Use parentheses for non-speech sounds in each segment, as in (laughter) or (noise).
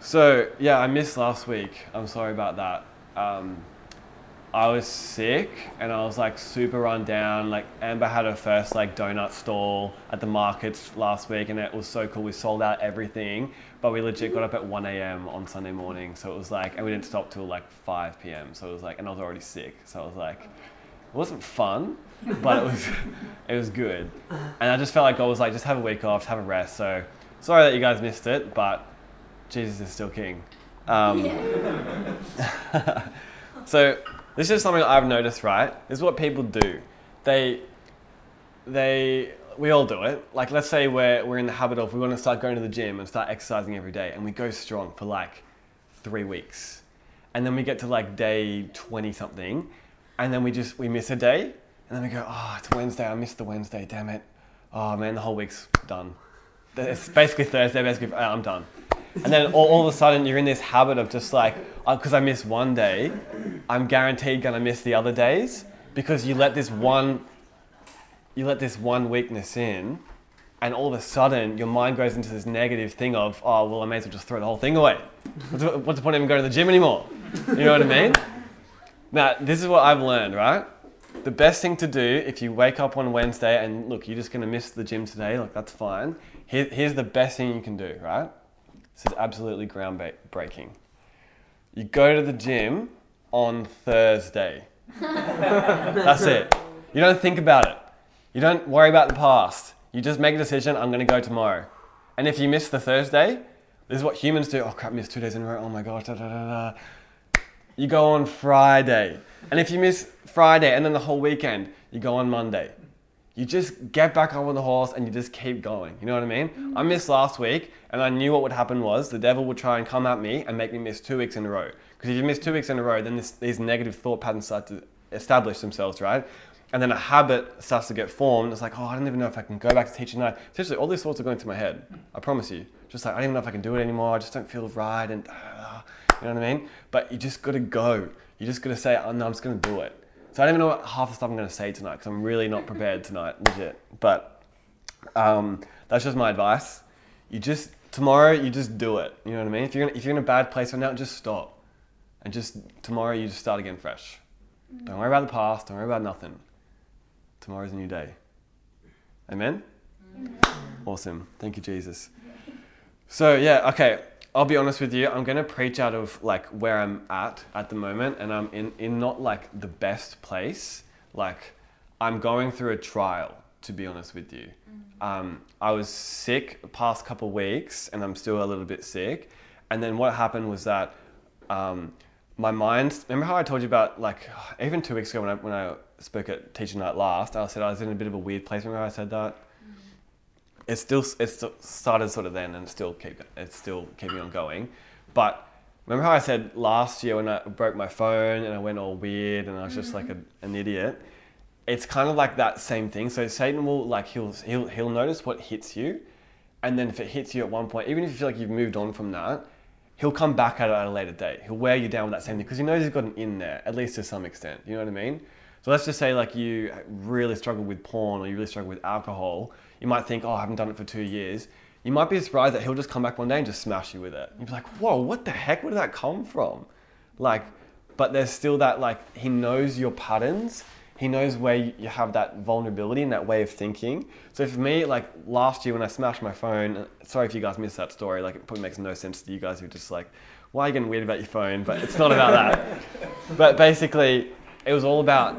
So yeah, I missed last week. I'm sorry about that. Um, I was sick and I was like super run down. Like Amber had her first like donut stall at the markets last week and it was so cool. We sold out everything, but we legit got up at 1 a.m. on Sunday morning. So it was like, and we didn't stop till like 5 p.m. So it was like, and I was already sick. So I was like, it wasn't fun, but it was, (laughs) it was good. And I just felt like I was like, just have a week off, have a rest. So sorry that you guys missed it, but Jesus is still king. Um, (laughs) so this is something I've noticed, right? This is what people do. They, they, we all do it. Like, let's say we're, we're in the habit of we want to start going to the gym and start exercising every day, and we go strong for like three weeks. And then we get to like day 20 something, and then we just, we miss a day, and then we go, oh, it's Wednesday, I missed the Wednesday, damn it. Oh man, the whole week's done. It's basically Thursday, basically, uh, I'm done. And then all, all of a sudden, you're in this habit of just like, oh, because I miss one day, I'm guaranteed gonna miss the other days because you let this one, you let this one weakness in, and all of a sudden your mind goes into this negative thing of, oh well, I may as well just throw the whole thing away. What's the, what's the point of even going to the gym anymore? You know what I mean? Now, this is what I've learned, right? The best thing to do if you wake up on Wednesday and look, you're just gonna miss the gym today, like that's fine. Here, here's the best thing you can do, right? This is absolutely groundbreaking. You go to the gym on Thursday. (laughs) That's it. You don't think about it. You don't worry about the past. You just make a decision, I'm going to go tomorrow. And if you miss the Thursday, this is what humans do. Oh crap, missed two days in a row. Oh my gosh, da, da, da, da. You go on Friday. And if you miss Friday and then the whole weekend, you go on Monday. You just get back up on the horse and you just keep going. You know what I mean? I missed last week and I knew what would happen was the devil would try and come at me and make me miss two weeks in a row. Because if you miss two weeks in a row, then this, these negative thought patterns start to establish themselves, right? And then a habit starts to get formed. It's like, oh, I don't even know if I can go back to teaching night. Seriously, all these thoughts are going through my head. I promise you. Just like, I don't even know if I can do it anymore. I just don't feel right. And, uh, you know what I mean? But you just got to go. You just got to say, oh, no, I'm just going to do it. So I don't even know what half the stuff I'm going to say tonight because I'm really not prepared tonight, legit. But um, that's just my advice. You just, tomorrow, you just do it. You know what I mean? If you're, in, if you're in a bad place right now, just stop. And just, tomorrow, you just start again fresh. Don't worry about the past. Don't worry about nothing. Tomorrow's a new day. Amen? Awesome. Thank you, Jesus. So, yeah, okay. I'll be honest with you. I'm going to preach out of like where I'm at at the moment, and I'm in, in not like the best place. Like, I'm going through a trial, to be honest with you. Um, I was sick the past couple weeks, and I'm still a little bit sick. And then what happened was that um, my mind. Remember how I told you about like even two weeks ago when I when I spoke at teacher night last, I said I was in a bit of a weird place. Remember how I said that? It's still it's still started sort of then and still keep it's still keeping on going. But remember how I said last year when I broke my phone and I went all weird and I was just like a, mm-hmm. an idiot. It's kind of like that same thing. So Satan will like he'll he'll he'll notice what hits you, and then if it hits you at one point, even if you feel like you've moved on from that, he'll come back at it at a later date. He'll wear you down with that same thing because he knows he's got an in there, at least to some extent. You know what I mean? So let's just say like you really struggle with porn or you really struggle with alcohol. You might think, oh, I haven't done it for two years. You might be surprised that he'll just come back one day and just smash you with it. You'd be like, whoa, what the heck? Where did that come from? Like, but there's still that like he knows your patterns. He knows where you have that vulnerability and that way of thinking. So for me, like last year when I smashed my phone, uh, sorry if you guys missed that story. Like it probably makes no sense to you guys who are just like, why are you getting weird about your phone? But it's not about that. (laughs) But basically, it was all about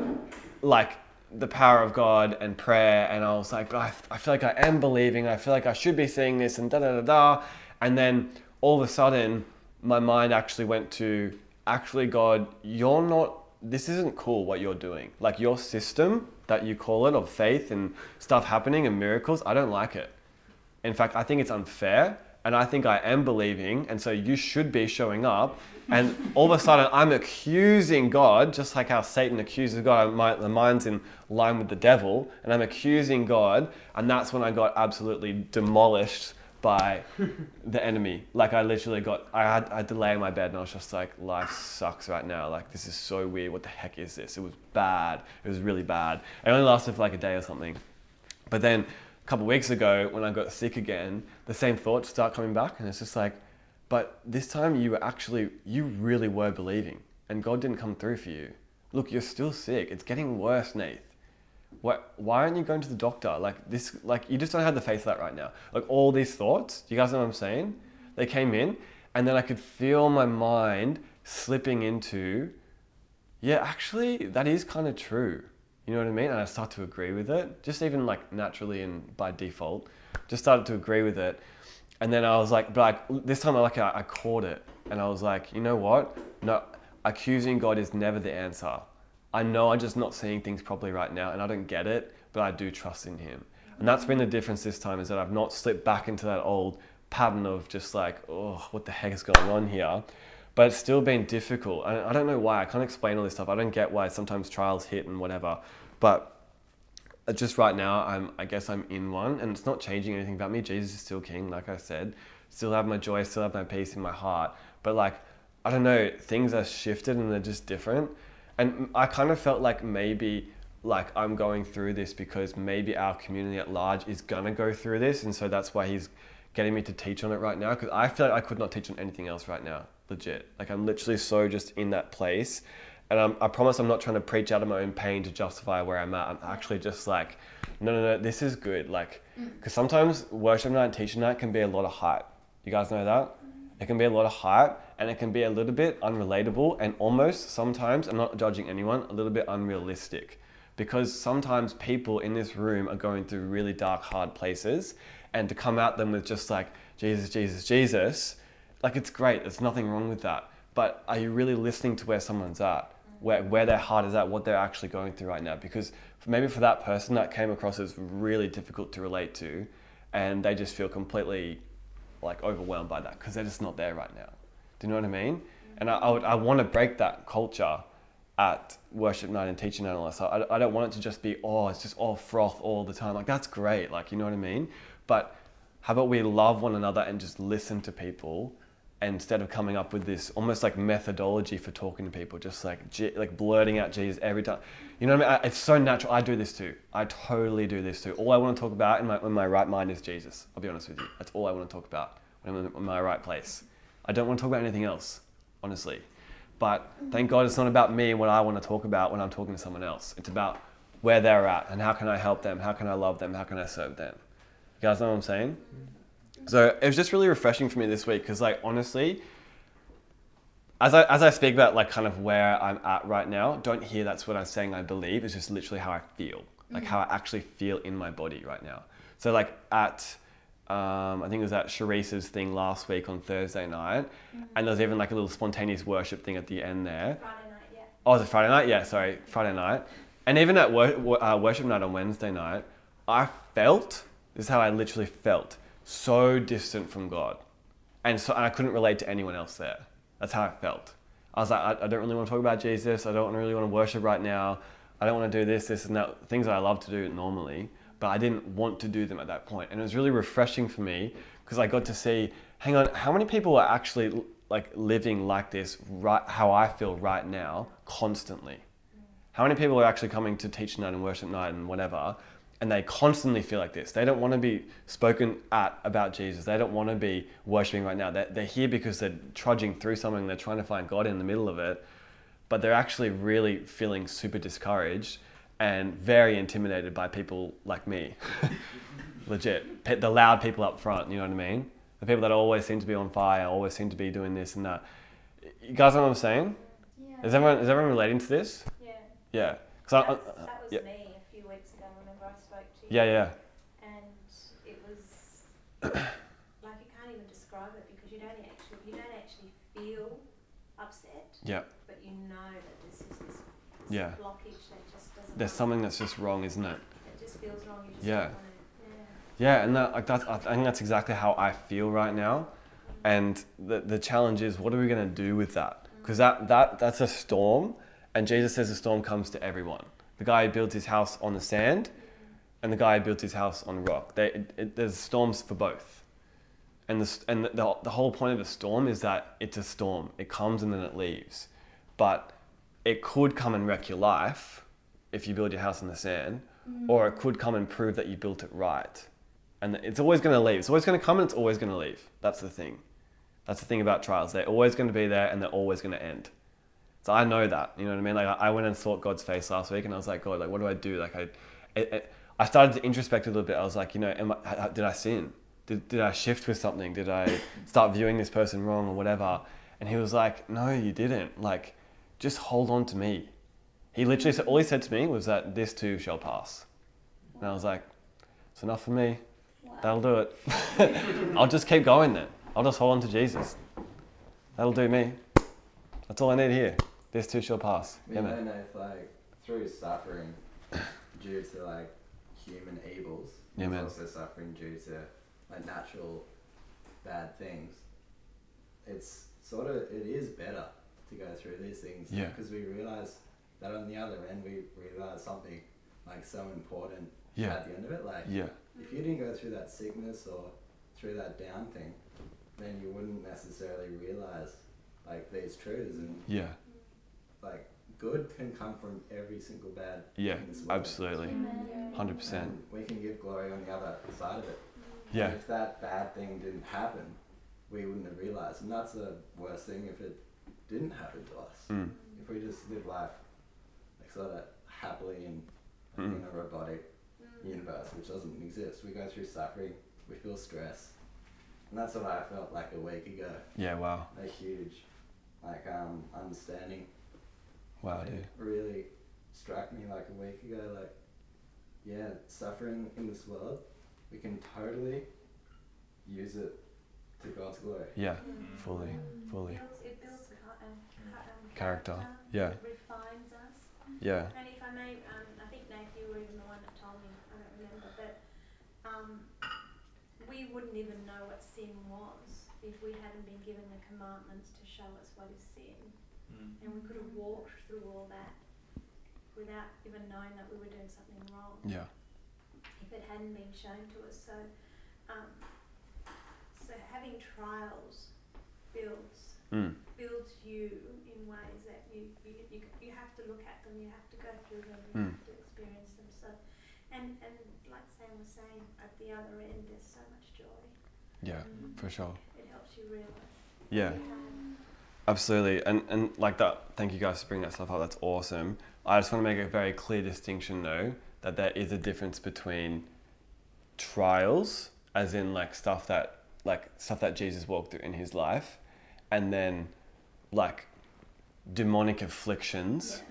like the power of God and prayer. And I was like, I, I feel like I am believing. I feel like I should be seeing this and da da da da. And then all of a sudden, my mind actually went to, actually, God, you're not, this isn't cool what you're doing. Like your system that you call it of faith and stuff happening and miracles, I don't like it. In fact, I think it's unfair and I think I am believing, and so you should be showing up. And all of a sudden, I'm accusing God, just like how Satan accuses God. My, the mind's in line with the devil, and I'm accusing God, and that's when I got absolutely demolished by the enemy. Like I literally got, I had, I had to lay in my bed, and I was just like, life sucks right now. Like this is so weird. What the heck is this? It was bad. It was really bad. It only lasted for like a day or something. But then couple weeks ago, when I got sick again, the same thoughts start coming back, and it's just like, But this time you were actually, you really were believing, and God didn't come through for you. Look, you're still sick. It's getting worse, Nath. What, why aren't you going to the doctor? Like this, like you just don't have the faith for that right now. Like all these thoughts, you guys know what I'm saying? They came in, and then I could feel my mind slipping into, yeah, actually, that is kind of true. You know what I mean? And I start to agree with it, just even like naturally and by default, just started to agree with it. And then I was like, but like this time I like I, I caught it, and I was like, you know what? No, accusing God is never the answer. I know I'm just not seeing things properly right now, and I don't get it, but I do trust in Him. And that's been the difference this time is that I've not slipped back into that old pattern of just like, oh, what the heck is going on here? But it's still been difficult. I, I don't know why. I can't explain all this stuff. I don't get why sometimes trials hit and whatever. But uh, just right now, I'm, I guess I'm in one, and it's not changing anything about me. Jesus is still king, like I said. Still have my joy, still have my peace in my heart. But like, I don't know, things are shifted and they're just different. And I kind of felt like maybe like I'm going through this because maybe our community at large is gonna go through this, and so that's why he's getting me to teach on it right now. Because I feel like I could not teach on anything else right now, legit. Like I'm literally so just in that place, and I'm, I promise I'm not trying to preach out of my own pain to justify where I'm at. I'm actually just like, no, no, no, this is good. Like, mm. because sometimes worship night and teaching night can be a lot of hype. You guys know that? It can be a lot of hype and it can be a little bit unrelatable and almost sometimes, I'm not judging anyone, a little bit unrealistic. Because sometimes people in this room are going through really dark, hard places and to come at them with just like, Jesus, Jesus, Jesus, like it's great, there's nothing wrong with that. But are you really listening to where someone's at? Where, where their heart is at, what they're actually going through right now? Because maybe for that person, that came across as really difficult to relate to, and they just feel completely like overwhelmed by that because they're just not there right now. Do you know what I mean? And I, I, I want to break that culture at worship night and teaching night. And so I, I don't want it to just be, oh, it's just all froth all the time. Like, that's great. Like, you know what I mean? But how about we love one another and just listen to people instead of coming up with this almost like methodology for talking to people, just like like blurting out Jesus every time. You know what I mean? It's so natural. I do this too. I totally do this too. All I want to talk about in my, in my right mind is Jesus. I'll be honest with you. That's all I want to talk about when I'm in my right place. I don't want to talk about anything else, honestly. But thank God it's not about me and what I want to talk about when I'm talking to someone else. It's about where they're at and how can I help them? How can I love them? How can I serve them? You guys know what I'm saying? So it was just really refreshing for me this week because, like, honestly, as I, as I speak about like kind of where I'm at right now, don't hear that's what I'm saying I believe. It's just literally how I feel, like how I actually feel in my body right now. So like at, um, I think it was at Sharice's thing last week on Thursday night, mm-hmm. and there was even like a little spontaneous worship thing at the end there. Friday night, yeah. Oh, was it Friday night? Yeah, sorry, Friday night. And even at wor- uh, worship night on Wednesday night, I felt, this is how I literally felt, so distant from God. And so and I couldn't relate to anyone else there. That's how I felt. I was like, I, I don't really want to talk about Jesus. I don't really want to worship right now. I don't want to do this, this, and that. Things that I love to do normally, but I didn't want to do them at that point. And it was really refreshing for me because I got to see, hang on, how many people are actually like living like this, right, how I feel right now, constantly? How many people are actually coming to teach night and worship night and whatever, and they constantly feel like this. They don't want to be spoken at about Jesus. They don't want to be worshiping right now. They're, they're here because they're trudging through something. They're trying to find God in the middle of it, but they're actually really feeling super discouraged and very intimidated by people like me. (laughs) Legit. The loud people up front, you know what I mean? The people that always seem to be on fire, always seem to be doing this and that. You guys know what I'm saying? Yeah. Is everyone, is everyone relating to this? Yeah. Yeah. That, I, that was yeah. me a few weeks ago whenever I spoke to you. Yeah, yeah. And it was (coughs) like you can't even describe it because you don't actually you don't actually feel upset. Yeah. But you know that this is this, this Yeah. blockage that just doesn't. There's work. something that's just wrong, isn't it? It just feels wrong. You just Yeah. don't want to. Yeah, and that, like that's, I think that's exactly how I feel right now. Mm-hmm. And the, the challenge is, what are we going to do with that? Because that, that, that's a storm, and Jesus says the storm comes to everyone. The guy who builds his house on the sand, and the guy who builds his house on rock. They, it, it, there's storms for both. And, the, and the, the whole point of a storm is that it's a storm. It comes and then it leaves. But it could come and wreck your life if you build your house in the sand, mm-hmm. or it could come and prove that you built it right. And it's always going to leave. It's always going to come and it's always going to leave. That's the thing. That's the thing about trials. They're always going to be there and they're always going to end. So I know that. You know what I mean? Like I went and sought God's face last week and I was like, God, like what do I do? Like I, it, it, I started to introspect a little bit. I was like, you know, am I, did I sin? Did, did I shift with something? Did I start viewing this person wrong or whatever? And he was like, no, you didn't. Like, just hold on to me. He literally said, all he said to me was that this too shall pass. And I was like, it's enough for me. Wow. That'll do it. (laughs) I'll just keep going then. I'll just hold on to Jesus. That'll do me. That's all I need here. This too shall pass. We Yeah, don't know if like through suffering due to like human evils, Yeah, man. also suffering due to like natural bad things. It's sort of it is better to go through these things Yeah. because we realize that on the other end we realize something like so important Yeah. at the end of it. Like Yeah. if you didn't go through that sickness or through that down thing, then you wouldn't necessarily realize like these truths and Yeah. like good can come from every single bad Yeah. in this world. Absolutely. 100%. And we can give glory on the other side of it. Yeah. If that bad thing didn't happen, we wouldn't have realized. And that's the worst thing if it didn't happen to us. Mm. If we just live life like sort of happily in, Mm. in a robotic universe which doesn't exist. We go through suffering, we feel stress. And that's what I felt like a week ago. Yeah. Wow. A huge like um understanding Wow, like, dude. really struck me like a week ago. Like, yeah, suffering in this world, we can totally use it to God's glory. Yeah. Mm. Fully. Fully. Builds, it builds ca- um, ca- um, Character. character. Yeah. It refines us. Yeah. And if I may, um, I think Nate, you were even the one that told me. I don't remember, but um, we wouldn't even know what sin was if we hadn't been given the commandments to show us what is sin, and we could have walked through all that without even knowing that we were doing something wrong Yeah. if it hadn't been shown to us. So, um, so having trials builds Mm. builds you in ways that you, you, you, you have to look at them, you have to go through them, you Mm. have to experience them. So, and, and like Sam was saying, at the other end, there's so much joy. Yeah. Mm. For sure. It helps you realize. Yeah. you have- Absolutely, and and like that. Thank you guys for bringing that stuff up. That's awesome. I just want to make a very clear distinction, though, that there is a difference between trials, as in like stuff that like stuff that Jesus walked through in his life, and then like demonic afflictions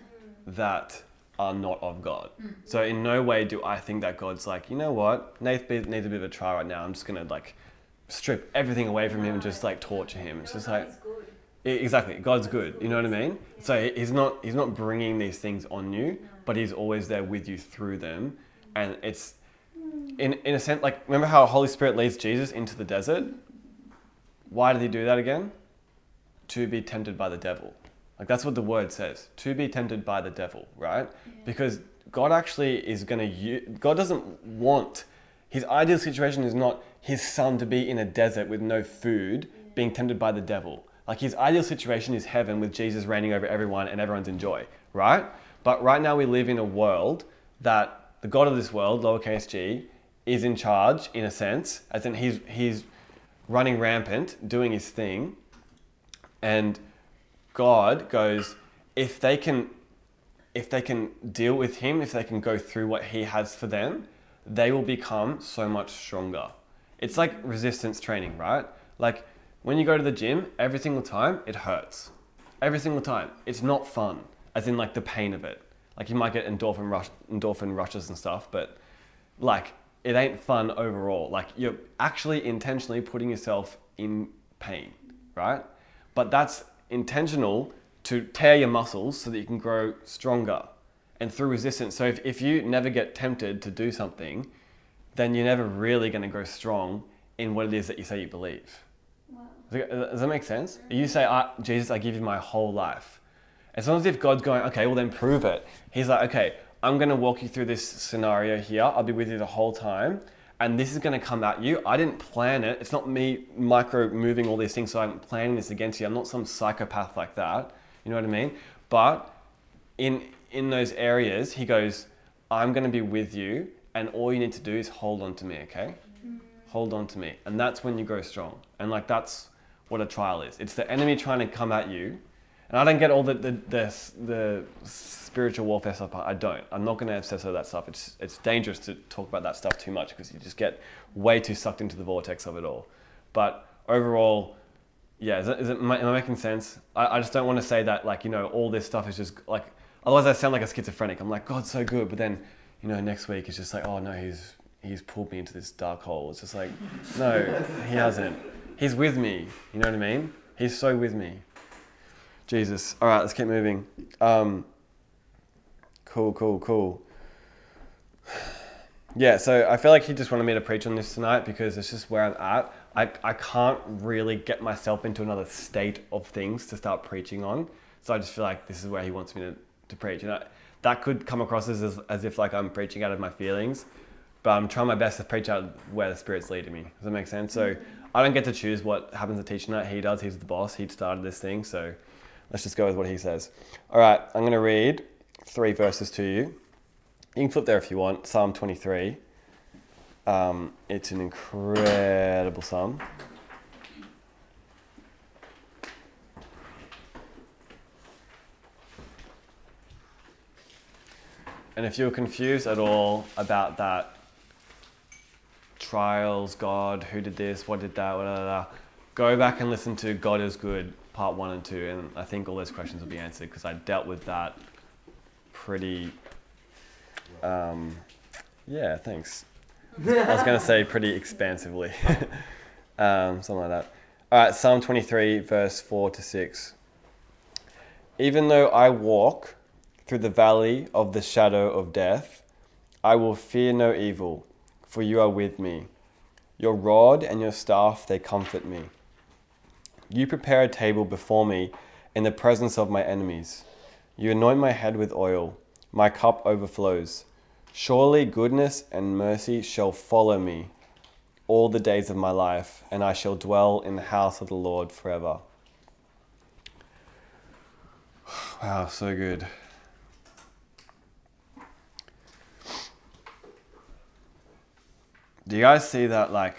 Mm. that are not of God. So in no way do I think that God's like, you know what, Nath needs a bit of a trial right now. I'm just gonna like strip everything away from him and just like torture him. It's just like is good. I- Exactly, God's good. You know what I mean? So he's not he's not bringing these things on you, but he's always there with you through them, and it's in in a sense like remember how Holy Spirit leads Jesus into the desert? Why did he do that again? To be tempted by the devil. Like that's what the word says. To be tempted by the devil, right? Because God actually is going to use, God doesn't want his ideal situation is not his son to be in a desert with no food being tempted by the devil. Like his ideal situation is heaven with Jesus reigning over everyone and everyone's in joy, right? But right now we live in a world that the God of this world, lowercase g, is in charge in a sense, as in he's he's running rampant, doing his thing, and God goes, if they can if they can deal with him, if they can go through what he has for them, they will become so much stronger. It's like resistance training, right? Like when you go to the gym, every single time it hurts. Every single time. It's not fun, as in like the pain of it. Like you might get endorphin rush, endorphin rushes and stuff, but like it ain't fun overall. Like you're actually intentionally putting yourself in pain, right? But that's intentional to tear your muscles so that you can grow stronger and through resistance. So if, if you never get tempted to do something, then you're never really going to grow strong in what it is that you say you believe. Does that- make sense? You say, I, Jesus, I give you my whole life. It's not as if God's going, okay, well then prove it. He's like, okay, I'm going to walk you through this scenario here. I'll be with you the whole time. And this is going to come at you. I didn't plan it. It's not me micro moving all these things, so I'm planning this against you. I'm not some psychopath like that. You know what I mean? But in in those areas, he goes, I'm going to be with you, and all you need to do is hold on to me, okay? Hold on to me, and that's when you grow strong. And like that's what a trial is. It's the enemy trying to come at you. And I don't get all the, the, the, the spiritual warfare stuff. I don't. I'm not going to obsess over that stuff. It's, it's dangerous to talk about that stuff too much because you just get way too sucked into the vortex of it all. But overall, yeah, is it, am I making sense? I, I just don't want to say that, like, you know, all this stuff is just like, otherwise I sound like a schizophrenic. I'm like, God's so good. But then, you know, next week it's just like, oh no, he's, he's pulled me into this dark hole. It's just like, no, he hasn't. He's with me. You know what I mean? He's so with me. Jesus. All right, let's keep moving. Um, cool, cool, cool. (sighs) Yeah, so I feel like he just wanted me to preach on this tonight because it's just where I'm at. I, I can't really get myself into another state of things to start preaching on. So I just feel like this is where he wants me to, to preach. And I, that could come across as, as, as if like I'm preaching out of my feelings, but I'm trying my best to preach out where the Spirit's leading me. Does that make sense? So I don't get to choose what happens at teaching night. He does. He's the boss. He started this thing. So let's just go with what he says. All right, I'm going to read three verses to you. You can flip there if you want. Psalm 23. Um, it's an incredible psalm. And if you're confused at all about that, trials, God, who did this, what did that, blah, blah, blah, go back and listen to God is Good, part one and two, and I think all those questions will be answered because I dealt with that pretty. Um, yeah, thanks. I was going to say pretty expansively, (laughs) um, something like that. All right, Psalm 23, verse 4 to 6. Even though I walk through the valley of the shadow of death, I will fear no evil, for you are with me. Your rod and your staff, they comfort me. You prepare a table before me in the presence of my enemies. You anoint my head with oil, my cup overflows. Surely goodness and mercy shall follow me all the days of my life, and I shall dwell in the house of the Lord forever. (sighs) Wow, so good. Do you guys see that? Like,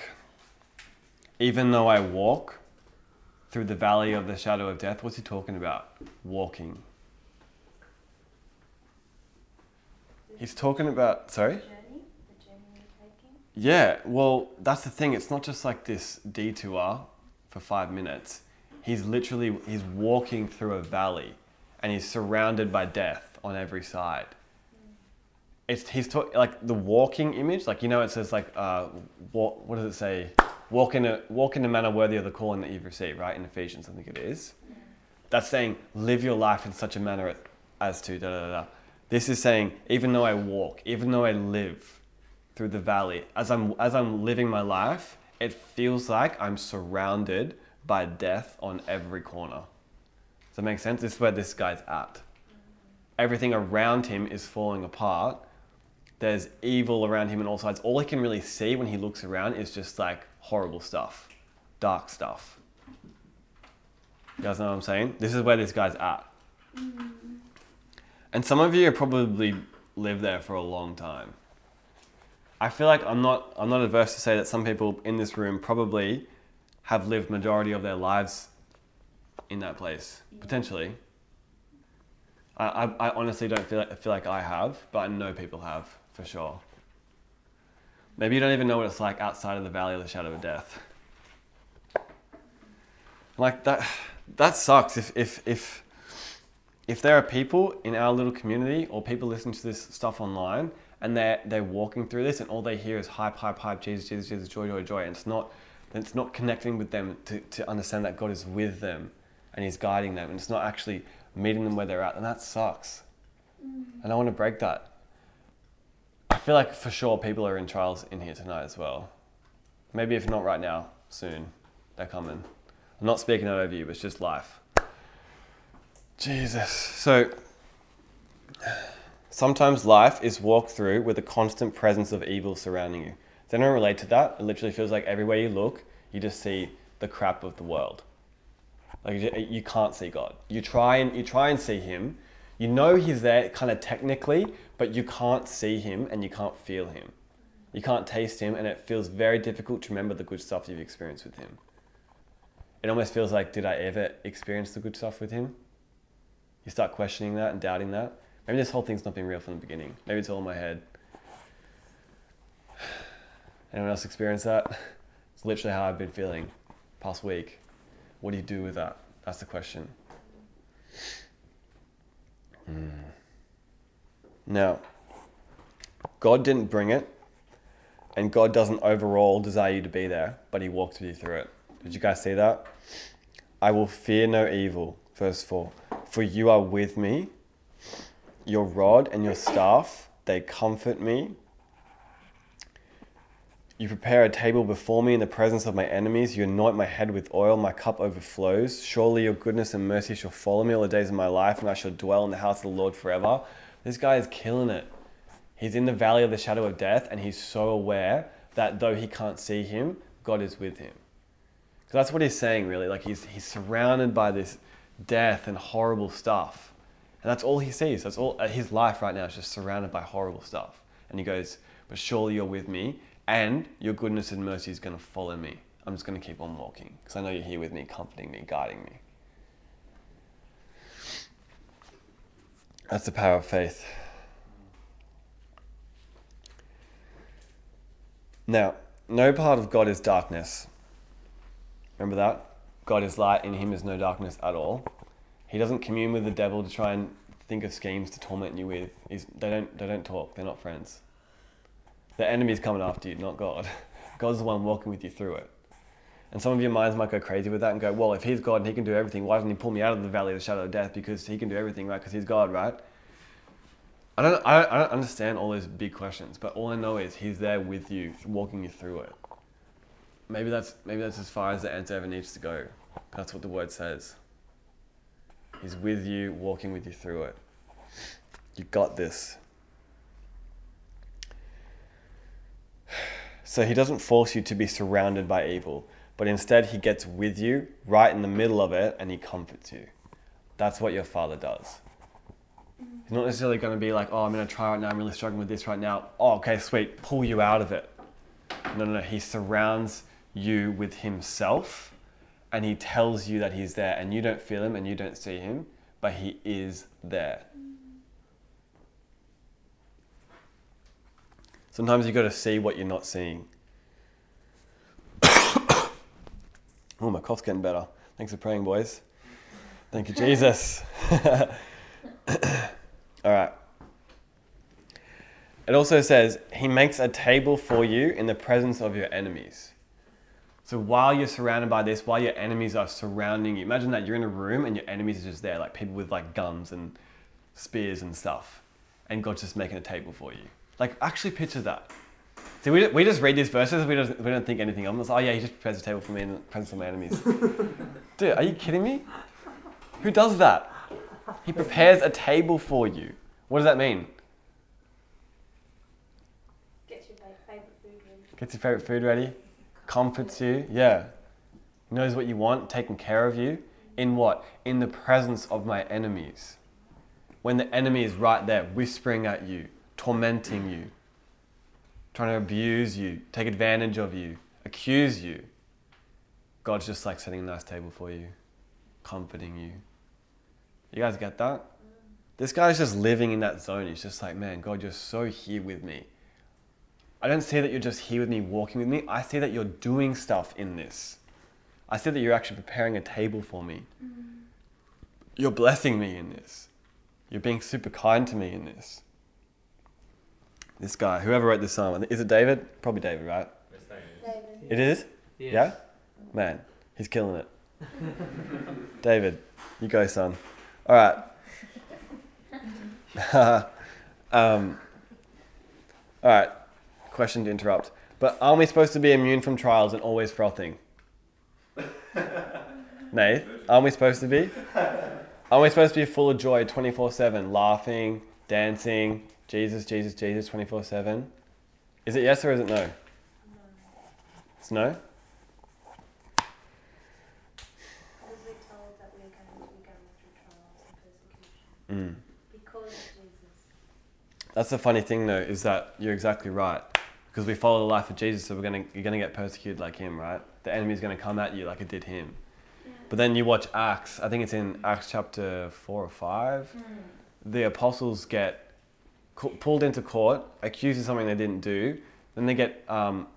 even though I walk through the valley of the shadow of death, what's he talking about? Walking. He's talking about, sorry? Journey, the journey you're taking. Yeah, well, that's the thing. It's not just like this detour for five minutes. He's literally he's walking through a valley, and he's surrounded by death on every side. It's he's talk, like the walking image, like you know, it says like uh, walk, what does it say? Walk in a walk in a manner worthy of the calling that you've received, right? In Ephesians, I think it is. That's saying live your life in such a manner as to da da. da. This is saying even though I walk, even though I live through the valley, as I'm as I'm living my life, it feels like I'm surrounded by death on every corner. Does that make sense? This is where this guy's at. Everything around him is falling apart. There's evil around him on all sides. All he can really see when he looks around is just like horrible stuff, dark stuff. You guys know what I'm saying? This is where this guy's at. Mm-hmm. And some of you have probably lived there for a long time. I feel like I'm not I'm not adverse to say that some people in this room probably have lived majority of their lives in that place potentially. I, I, I honestly don't feel like, feel like I have, but I know people have for sure. Maybe you don't even know what it's like outside of the valley of the shadow of death. Like that that sucks if if if if there are people in our little community or people listening to this stuff online and they're they're walking through this and all they hear is hype, hype, hype, Jesus, Jesus, Jesus, joy, joy, joy, and it's not it's not connecting with them to, to understand that God is with them and He's guiding them and it's not actually meeting them where they're at, and that sucks. Mm. And I want to break that. I feel like for sure people are in trials in here tonight as well. Maybe if not right now, soon. They're coming. I'm not speaking that over you, but it's just life. Jesus. So sometimes life is walked through with a constant presence of evil surrounding you. Does anyone relate to that? It literally feels like everywhere you look, you just see the crap of the world. Like you can't see God. You try and you try and see Him. You know He's there, kind of technically, but you can't see Him and you can't feel Him. You can't taste Him, and it feels very difficult to remember the good stuff you've experienced with Him. it almost feels like, did I ever experience the good stuff with him? You start questioning that and doubting that. Maybe this whole thing's not been real from the beginning. Maybe it's all in my head. (sighs) Anyone else experience that? It's literally how I've been feeling past week. What do you do with that? That's the question. Hmm. Now, God didn't bring it, and God doesn't overall desire you to be there, but He walks with you through it. Did you guys see that? I will fear no evil, verse 4. For you are with me, your rod and your staff, they comfort me. You prepare a table before me in the presence of my enemies. You anoint my head with oil. My cup overflows. Surely your goodness and mercy shall follow me all the days of my life, and I shall dwell in the house of the Lord forever. This guy is killing it. He's in the valley of the shadow of death, and he's so aware that though he can't see him, God is with him. So that's what he's saying, really. Like he's, he's surrounded by this death and horrible stuff. And that's all he sees. That's all uh, his life right now is just surrounded by horrible stuff. And he goes, But surely you're with me and your goodness and mercy is going to follow me. I'm just going to keep on walking because I know you're here with me, comforting me, guiding me. That's the power of faith. Now, no part of God is darkness. Remember that? God is light, in him is no darkness at all. He doesn't commune with the devil to try and think of schemes to torment you with. He's, they, don't, they don't talk, they're not friends. The enemy's coming after you, not God. (laughs) God's the one walking with you through it. And some of your minds might go crazy with that and go, well, if he's God and he can do everything, why doesn't he pull me out of the valley of the shadow of death? Because he can do everything, right? Because he's God, right? I don't, I, don't understand all those big questions, but all I know is he's there with you, walking you through it. Maybe that's, maybe that's as far as the answer ever needs to go. That's what the word says. He's with you, walking with you through it. You got this. So he doesn't force you to be surrounded by evil, but instead he gets with you right in the middle of it and he comforts you. That's what your father does. He's not necessarily going to be like, oh, I'm going to try right now, I'm really struggling with this right now. Oh, okay, sweet, pull you out of it. No, no, no. He surrounds you with himself and he tells you that he's there and you don't feel him and you don't see him, but he is there. Sometimes you've got to see what you're not seeing. (coughs) oh, my cough's getting better. Thanks for praying, boys. Thank you, Jesus. (coughs) All right. It also says, He makes a table for you in the presence of your enemies. So while you're surrounded by this, while your enemies are surrounding you, imagine that you're in a room and your enemies are just there, like people with like guns and spears and stuff. And God's just making a table for you. Like, actually picture that. See, we, we just read these verses, we, just, we don't think anything of them. It's, oh, yeah, he just prepares a table for me and the presence of my enemies. (laughs) Dude, are you kidding me? Who does that? He prepares a table for you. What does that mean? Get your favourite food ready. Gets your favorite food ready, comforts you, yeah. Knows what you want, taking care of you. In what? In the presence of my enemies. When the enemy is right there, whispering at you, tormenting you, trying to abuse you, take advantage of you, accuse you. God's just like setting a nice table for you, comforting you. You guys get that? This guy's just living in that zone. He's just like, man, God, you're so here with me. I don't see that you're just here with me, walking with me. I see that you're doing stuff in this. I see that you're actually preparing a table for me. Mm-hmm. You're blessing me in this. You're being super kind to me in this. This guy, whoever wrote this psalm, is it David? Probably David, right? David. It is? Yeah? Man, he's killing it. (laughs) David, you go, son. All right. (laughs) um, all right. Question to interrupt. But aren't we supposed to be immune from trials and always frothing? (laughs) Nath, aren't we supposed to be? Aren't we supposed to be full of joy 24 7, laughing, dancing, Jesus, Jesus, Jesus 24 7? Is it yes or is it no? It's no? Because we're told that we're going to be going through trials and persecution Mm. because Jesus. That's the funny thing, though, is that you're exactly right. Because we follow the life of Jesus, so we're gonna, you're going to get persecuted like him, right? The enemy's going to come at you like it did him. But then you watch Acts. I think it's in Acts chapter four or five. The apostles get pulled into court, accused of something they didn't do. Then they get um,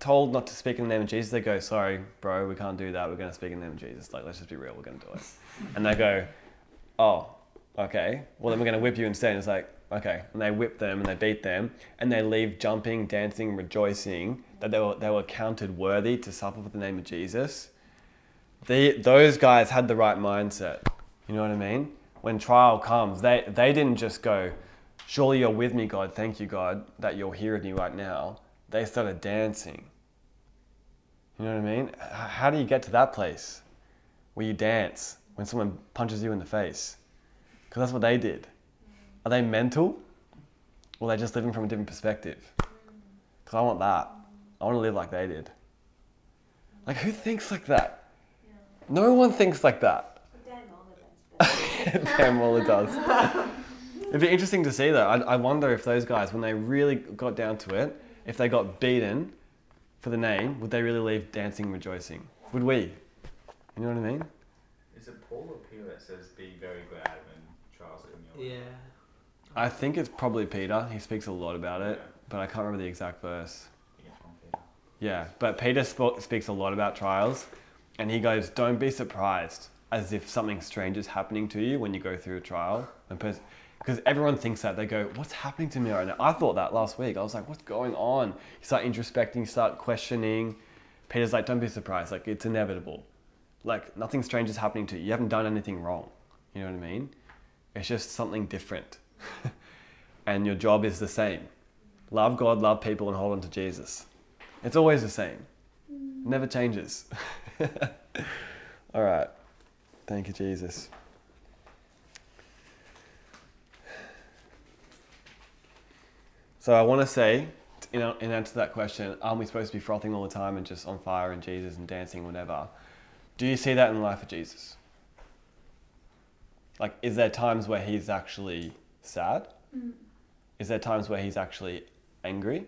told not to speak in the name of Jesus. They go, "Sorry, bro, we can't do that. We're going to speak in the name of Jesus. Like, let's just be real. We're going to do it." and they go, "Oh, okay. Well, then we're going to whip you instead." And it's like, okay. And they whip them and they beat them and they leave jumping, dancing, rejoicing that they were they were counted worthy to suffer for the name of Jesus. They, those guys had the right mindset. You know what I mean? When trial comes, they, they didn't just go, Surely you're with me, God. Thank you, God, that you're here with me right now. They started dancing. You know what I mean? How do you get to that place where you dance when someone punches you in the face? Because that's what they did. Are they mental? Or are they just living from a different perspective? Because I want that. I want to live like they did. Like, who thinks like that? No one thinks like that. Dan Oliver does. Damn well it does. (laughs) It'd be interesting to see though. I, I wonder if those guys, when they really got down to it, if they got beaten for the name, would they really leave dancing, rejoicing? Would we? You know what I mean? Is it Paul or Peter that says, "Be very glad when trials come your way"? Yeah. I think it's probably Peter. He speaks a lot about it, but I can't remember the exact verse. I think it's from Peter. Yeah, but Peter spo- speaks a lot about trials, and he goes, "Don't be surprised as if something strange is happening to you when you go through a trial." Because everyone thinks that they go, "What's happening to me right now?" I thought that last week. I was like, "What's going on?" You start introspecting, you start questioning. Peter's like, "Don't be surprised. Like it's inevitable. Like nothing strange is happening to you. You haven't done anything wrong. You know what I mean? It's just something different, (laughs) and your job is the same. Love God, love people, and hold on to Jesus." It's always the same. Never changes. (laughs) All right. Thank you, Jesus. So I want to say, in, in answer to that question, aren't we supposed to be frothing all the time and just on fire and Jesus and dancing whenever? Do you see that in the life of Jesus? Like, is there times where he's actually sad? Mm. Is there times where he's actually angry?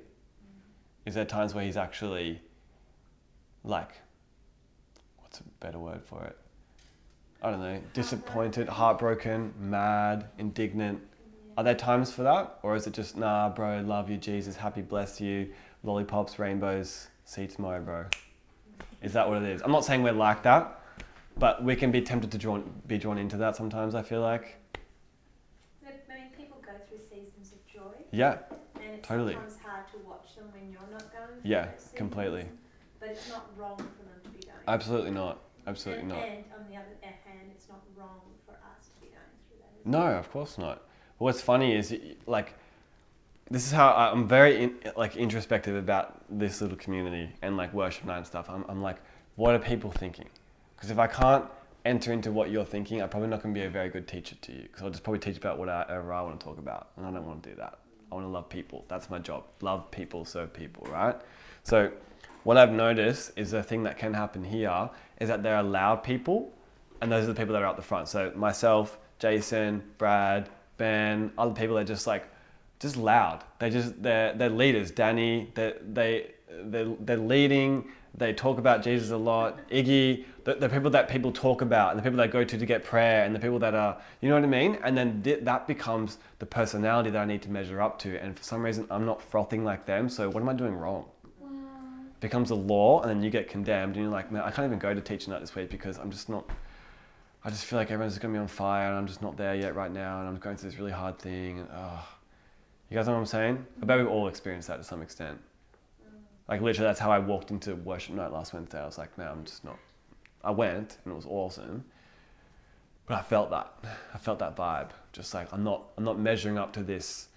Is there times where he's actually like, what's a better word for it? I don't know, disappointed, heartbroken, mad, indignant. Are there times for that? Or is it just, nah, bro, love you, Jesus, happy, bless you, lollipops, rainbows, see you tomorrow, bro? Is that what it is? I'm not saying we're like that, but we can be tempted to drawn, be drawn into that sometimes, I feel like. But, I mean, people go through seasons of joy, Yeah, and it's Totally. sometimes hard to watch them when you're not going through yeah, those seasons, completely. But it's not wrong for them to be going. through Absolutely not. Absolutely and, not. And on the other hand, it's not wrong for us to be going through that. as No, well. of course not. What's funny is like this is how I'm very in, like introspective about this little community and like worship night and stuff. I'm, I'm like, what are people thinking? Because if I can't enter into what you're thinking, I'm probably not going to be a very good teacher to you. Because I'll just probably teach about whatever I want to talk about, and I don't want to do that. I want to love people. That's my job. Love people, serve people, right? So, what I've noticed is the thing that can happen here is that there are loud people, and those are the people that are out the front. So myself, Jason, Brad, Ben, other people are just like, just loud. They just they're they're leaders. Danny, they they they're, they're leading. They talk about Jesus a lot. Iggy, the, the people that people talk about, and the people that go to to get prayer, and the people that are, you know what I mean. And then th- that becomes the personality that I need to measure up to. And for some reason, I'm not frothing like them. So what am I doing wrong? becomes a law and then you get condemned and you're like, man, I can't even go to teaching night this week because I'm just not, I just feel like everyone's going to be on fire and I'm just not there yet right now and I'm going through this really hard thing. And, oh. You guys know what I'm saying? I bet we've all experienced that to some extent. Like literally that's how I walked into worship night last Wednesday. I was like, man, I'm just not, I went and it was awesome. But I felt that, I felt that vibe. Just like, I'm not, I'm not measuring up to this,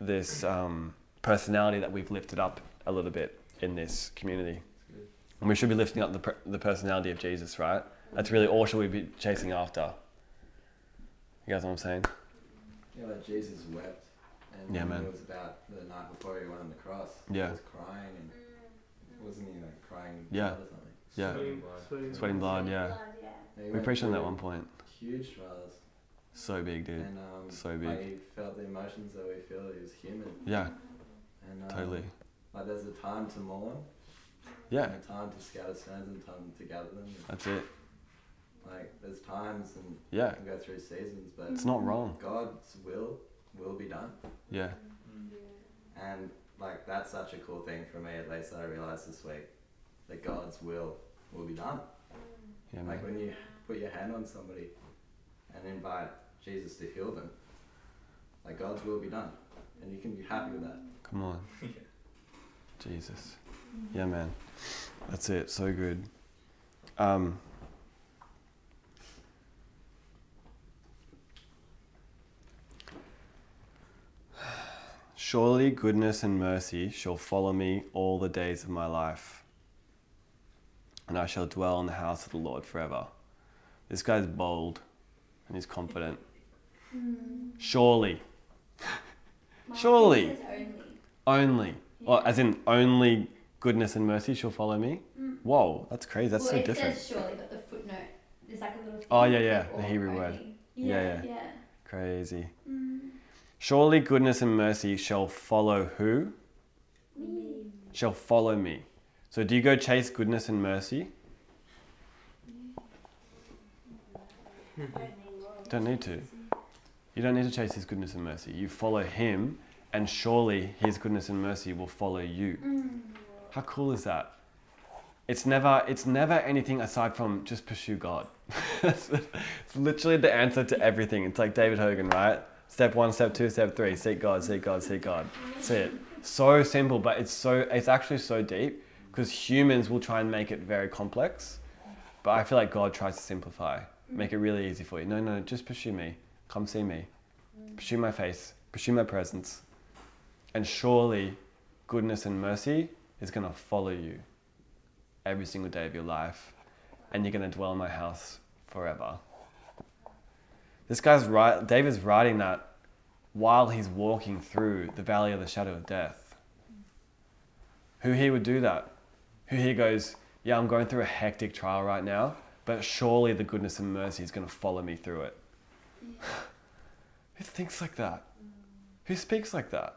this um, personality that we've lifted up a little bit in this community. And we should be lifting up the, the personality of Jesus, right? That's really all should we be chasing after. You guys know what I'm saying? Yeah, like Jesus wept. And Yeah, man. It was about the night before he went on the cross. Yeah. He was crying and wasn't he like crying Yeah. blood or something? Yeah. Sweating blood. Sweating Sweating blood, yeah. Blood, yeah. Yeah, he We went preached on that one point. Huge trials. So big, dude. And um, So Like big. he felt the emotions that we feel. He was human. Yeah, And um, totally. Like there's a time to mourn. Yeah, And a time to scatter stones and time to gather them. that's it. Like there's times and Yeah. you can go through seasons, but It's not wrong. God's will will be done. Yeah. And like that's such a cool thing for me at least that I realized this week. That God's will will be done. Yeah, Like man. when you put your hand on somebody and invite Jesus to heal them, like God's will be done. And you can be happy with that. Come on. (laughs) Jesus. Yeah, man. That's it. So good. Um, Surely goodness and mercy shall follow me all the days of my life, and I shall dwell in the house of the Lord forever. This guy's bold and he's confident. Surely. (laughs) Surely. says only. Only. Well, as in only goodness and mercy shall follow me. Mm. Whoa, that's crazy. That's well, so it different. says surely, but the footnote is like a little. Oh, yeah, yeah, the Hebrew word. Yeah, Yeah, yeah. yeah. Crazy. Mm. Surely goodness and mercy shall follow who? Me. Shall follow me. So do you go chase goodness and mercy? Don't need to. You don't need to chase his goodness and mercy. You follow him, and surely his goodness and mercy will follow you. Mm. How cool is that? It's never it's never anything aside from just pursue God. (laughs) it's literally the answer to everything. It's like David Hogan, right? Step one, step two, step three. Seek God, seek God, seek God. That's it. So simple, but it's so it's actually so deep because humans will try and make it very complex. But I feel like God tries to simplify, make it really easy for you. No, no, just pursue me. Come see me. Pursue my face. Pursue my presence. And surely goodness and mercy is going to follow you every single day of your life, and you're going to dwell in my house forever. This guy's right, David's writing that while he's walking through the valley of the shadow of death. Who he would do that? Who he goes, Yeah, I'm going through a hectic trial right now, but surely the goodness and mercy is going to follow me through it. Who thinks like that? Who speaks like that?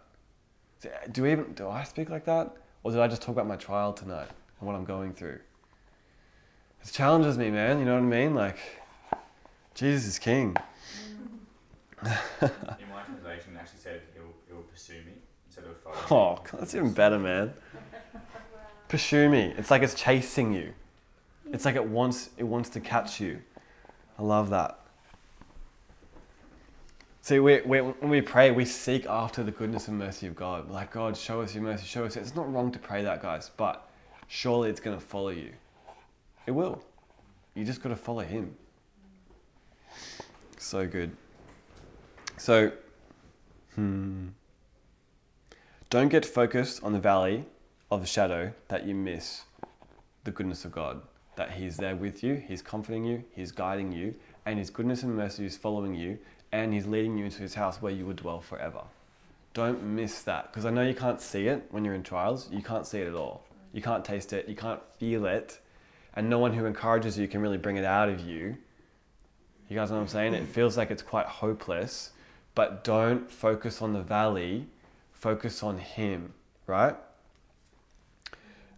Do even do I speak like that, or did I just talk about my trial tonight and what I'm going through? It challenges me, man. You know what I mean? Like, Jesus is King. In my translation, it actually said he'll, he'll pursue me instead of follow Oh, that's even better, man. Pursue me. It's like it's chasing you. It's like it wants it wants to catch you. I love that. See, we, we, when we pray, we seek after the goodness and mercy of God. We're like, God, show us your mercy, show us. It's not wrong to pray that, guys, but surely it's going to follow you. It will. You just got to follow Him. So good. So, hmm. Don't get focused on the valley of the shadow that you miss the goodness of God. That He's there with you, He's comforting you, He's guiding you, and His goodness and mercy is following you, and He's leading you into His house where you will dwell forever. Don't miss that because I know you can't see it when you're in trials. You can't see it at all. You can't taste it, you can't feel it, and no one who encourages you can really bring it out of you. You guys know what I'm saying? It feels like it's quite hopeless, but don't focus on the valley, focus on Him, right?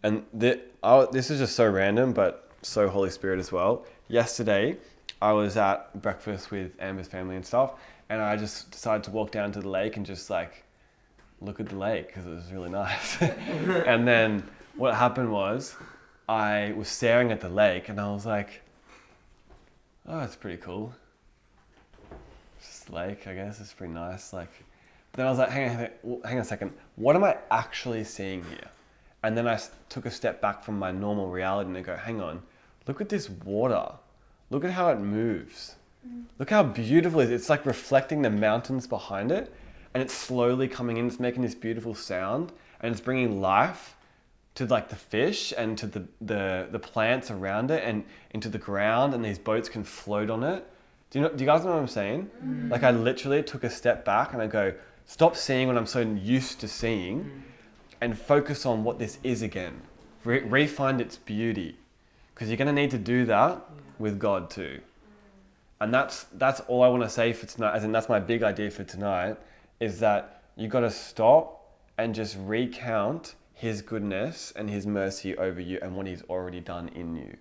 And the, I, this is just so random, but so Holy Spirit as well. Yesterday, I was at breakfast with Amber's family and stuff, and I just decided to walk down to the lake and just like look at the lake because it was really nice. (laughs) and then what happened was I was staring at the lake and I was like, oh, it's pretty cool. Lake, I guess. It's pretty nice. Like, then I was like, hang on, hang on a second. What am I actually seeing here? And then I took a step back from my normal reality and I go, hang on, look at this water. Look at how it moves. Mm. Look how beautiful it is. It's like reflecting the mountains behind it and it's slowly coming in. It's making this beautiful sound and it's bringing life to like the fish and to the, the, the plants around it and into the ground and these boats can float on it. Do you know, do you guys know what I'm saying? Mm. Like I literally took a step back and I go, stop seeing what I'm so used to seeing mm. and focus on what this is again. Re- re-find its beauty. Because you're going to need to do that with God too. And that's that's all I want to say for tonight. As in, that's my big idea for tonight, is that you got to stop and just recount His goodness and His mercy over you and what He's already done in you,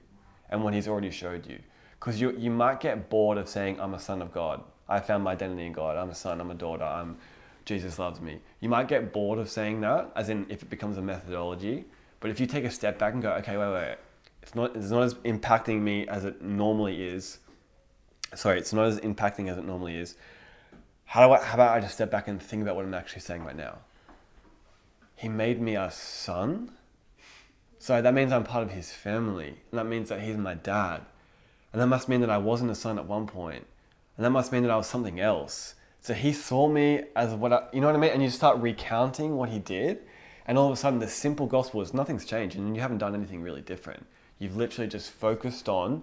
and what He's already showed you. Because you, you might get bored of saying, I'm a son of God. I found my identity in God. I'm a son, I'm a daughter, I'm, Jesus loves me. You might get bored of saying that, as in if it becomes a methodology. But if you take a step back and go, okay, wait, wait, it's not, it's not as impacting me as it normally is. Sorry, it's not as impacting as it normally is. How, do I, how about I just step back and think about what I'm actually saying right now? He made me a son. So that means I'm part of his family. And that means that he's my dad. And that must mean that I wasn't a son at one point. And that must mean that I was something else. So he saw me as what I, you know what I mean? And you start recounting what he did. And all of a sudden, the simple gospel is nothing's changed and you haven't done anything really different. You've literally just focused on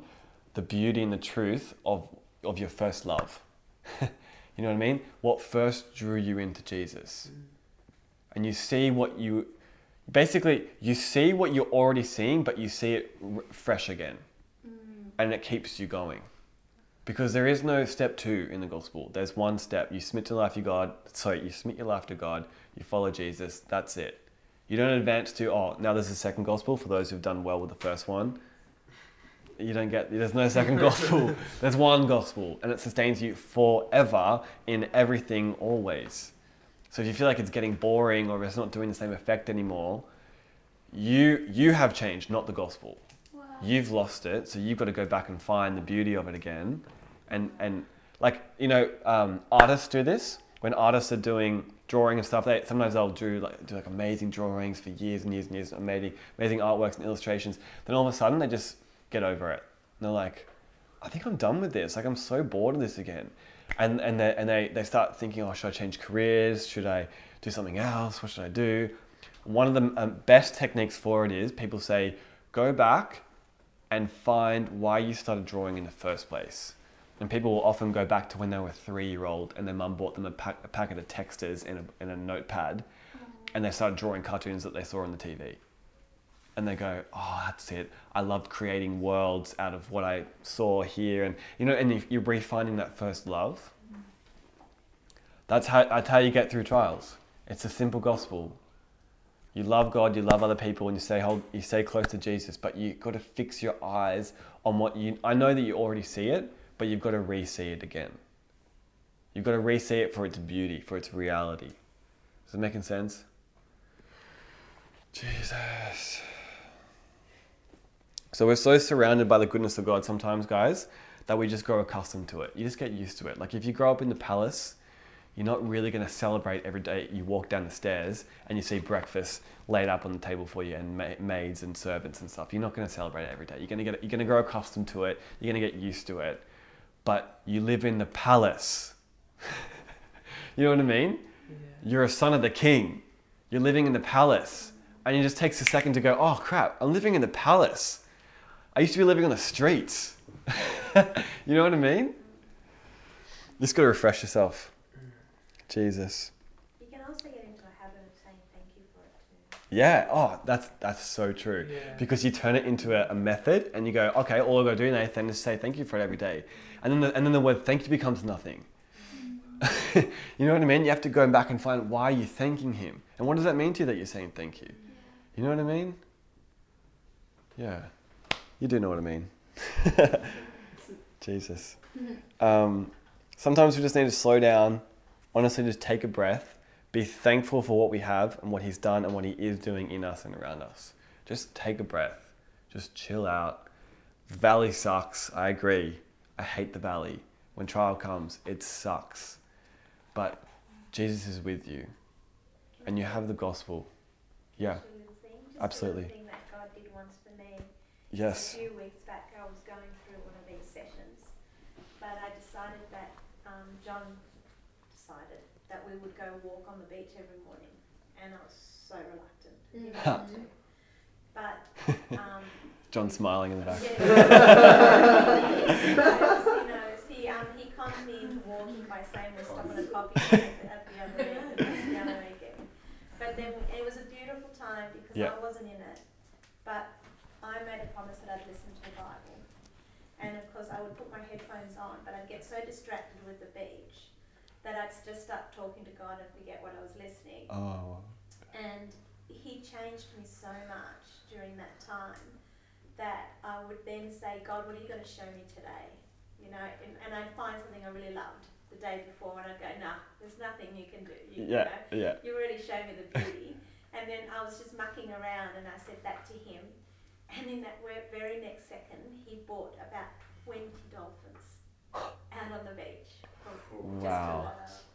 the beauty and the truth of, of your first love. (laughs) you know what I mean? What first drew you into Jesus. And you see what you, basically, you see what you're already seeing, but you see it fresh again. And it keeps you going. Because there is no step two in the gospel. There's one step. You submit your life to God. Sorry, you submit your life to God. You follow Jesus. That's it. You don't advance to oh now there's a second gospel for those who've done well with the first one. You don't get there's no second (laughs) gospel. There's one gospel, and it sustains you forever in everything always. So if you feel like it's getting boring or it's not doing the same effect anymore, you you have changed, not the gospel. You've lost it, so you've got to go back and find the beauty of it again. And and like you know, um, artists do this. When artists are doing drawing and stuff, they sometimes they'll do like do like amazing drawings for years and years and years, amazing amazing artworks and illustrations. Then all of a sudden they just get over it. And they're like, I think I'm done with this. Like I'm so bored of this again. And and they and they, they start thinking, oh, should I change careers? Should I do something else? What should I do? One of the um, best techniques for it is people say, go back and find why you started drawing in the first place. And people will often go back to when they were three year old and their mum bought them a, pack, a packet of texters in a, in a notepad and they started drawing cartoons that they saw on the TV. And they go, oh, that's it. I loved creating worlds out of what I saw here. And, you know, and you- you're refinding that first love. That's how, that's how you get through trials. It's a simple gospel. You love God, you love other people, and you stay hold, you stay close to Jesus. But you've got to fix your eyes on what you. I know that you already see it, but you've got to re-see it again. You've got to re-see it for its beauty, for its reality. Is it making sense? Jesus. So we're so surrounded by the goodness of God sometimes, guys, that we just grow accustomed to it. You just get used to it. Like if you grow up in the palace, you're not really going to celebrate every day you walk down the stairs and you see breakfast laid up on the table for you and ma- maids and servants and stuff. You're not going to celebrate it every day. You're going to get you're going to grow accustomed to it. You're going to get used to it. But you live in the palace. (laughs) you know what I mean? You're a son of the king. You're living in the palace. And it just takes a second to go, oh crap, I'm living in the palace. I used to be living on the streets. (laughs) you know what I mean? You just got to refresh yourself. Jesus. You can also get into a habit of saying thank you for it too. Yeah. Oh, that's that's so true. Yeah. Because you turn it into a, a method, and you go, okay, all I got to do, Nathan, is say thank you for it every day, and then the, and then the word thank you becomes nothing. (laughs) you know what I mean? You have to go back and find why you're thanking him, and what does that mean to you that you're saying thank you? You know what I mean? Yeah, you do know what I mean. (laughs) (laughs) Jesus. Um, sometimes we just need to slow down, honestly, just take a breath, be thankful for what we have and what He's done and what He is doing in us and around us. Just take a breath, just chill out. Valley sucks, I agree. I hate the valley. When trial comes, it sucks. But Jesus is with you and you have the gospel. Yeah, Just a little thing, just absolutely. A that God did once for me. yes. A few weeks back, I was going through one of these sessions, but I decided that um, John that we would go walk on the beach every morning, and I was so reluctant. I didn't Mm. want. But (laughs) um, John smiling in the back. yeah, (laughs) he knows. He um, he conned me into walking by saying we're stopping a coffee break at the other end, and the (laughs) other again. But then it was a beautiful time because Yeah. I wasn't in it, but I made a promise that I'd listen to the Bible, and of course I would put my headphones on, but I'd get so distracted with the beach that I'd just start talking to God and forget what I was listening. Oh, And he changed me so much during that time that I would then say, God, what are you going to show me today? You know, and, and I'd find something I really loved the day before, and I'd go, nah, there's nothing you can do. You, you Yeah, know, yeah. you already showed me the beauty. and then I was just mucking around and I said that to him. And in that very next second, he bought about 20 dolphins (gasps) out on the beach. For- just to Wow.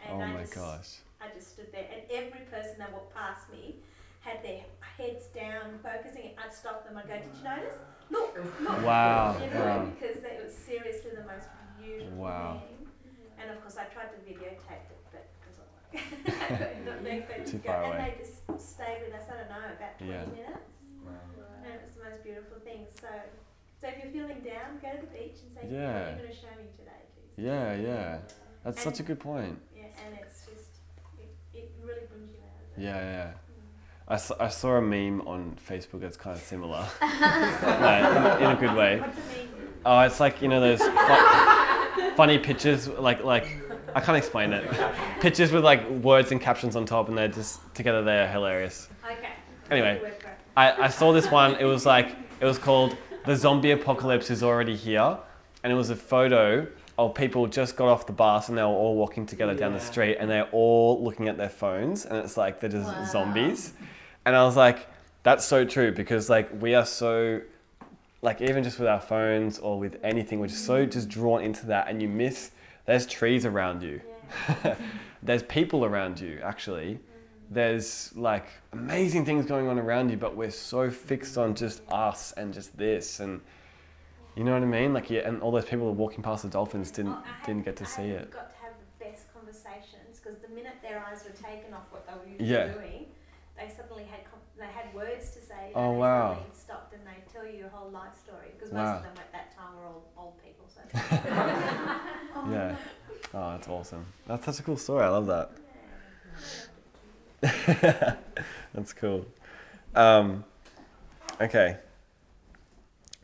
Oh I my just, gosh. I just stood there. And every person that walked past me had their heads down, focusing. I'd stop them. I'd go, did you notice? Look, look. Wow. You know, Wow. because it was seriously the most beautiful Wow. thing. And of course, I tried to videotape it, but it. Not able (laughs) (laughs) Too go. far and they just stayed with us, I don't know, about 20 Yeah. minutes. And it was the most beautiful thing. So, so if you're feeling down, go to the beach and say, Yeah. What are you going to show me today, Jesus? Yeah, yeah. That's such a good point. Yeah, and it's just, it, it really brings you out of it. Yeah, yeah. Mm. I saw, I saw a meme on Facebook that's kind of similar, (laughs) (laughs) like, in, in a good way. What does it mean? Oh, it's like you know those fu- (laughs) funny pictures, like like I can't explain it. Pictures with like words and captions on top, and they're just together. They're hilarious. Okay. Anyway. Word for it. I, I saw this one. It was like it was called "The Zombie Apocalypse is Already Here," and it was a photo of people just got off the bus and they were all walking together down the street, and they're all looking at their phones, and it's like they're just Wow. zombies. And I was like, that's so true because like we are so like even just with our phones or with anything, we're just so mm. just drawn into that, and you miss. There's trees around you. Yeah. (laughs) There's people around you actually. Mm. There's like amazing things going on around you, but we're so fixed on just us and just this, and you know what I mean. Like yeah, and all those people that were walking past the dolphins didn't Oh, had- didn't get to I see it. got to have the best conversations because the minute their eyes were taken off what they were usually Yeah. doing, they suddenly had they had words to say. Oh, they wow. Stopped and they tell you your whole life story because Wow. most of them at that time were all old people. So. Oh, (laughs) Yeah. Oh, that's awesome. That's such a cool story. I love that. (laughs) That's cool. Um, okay.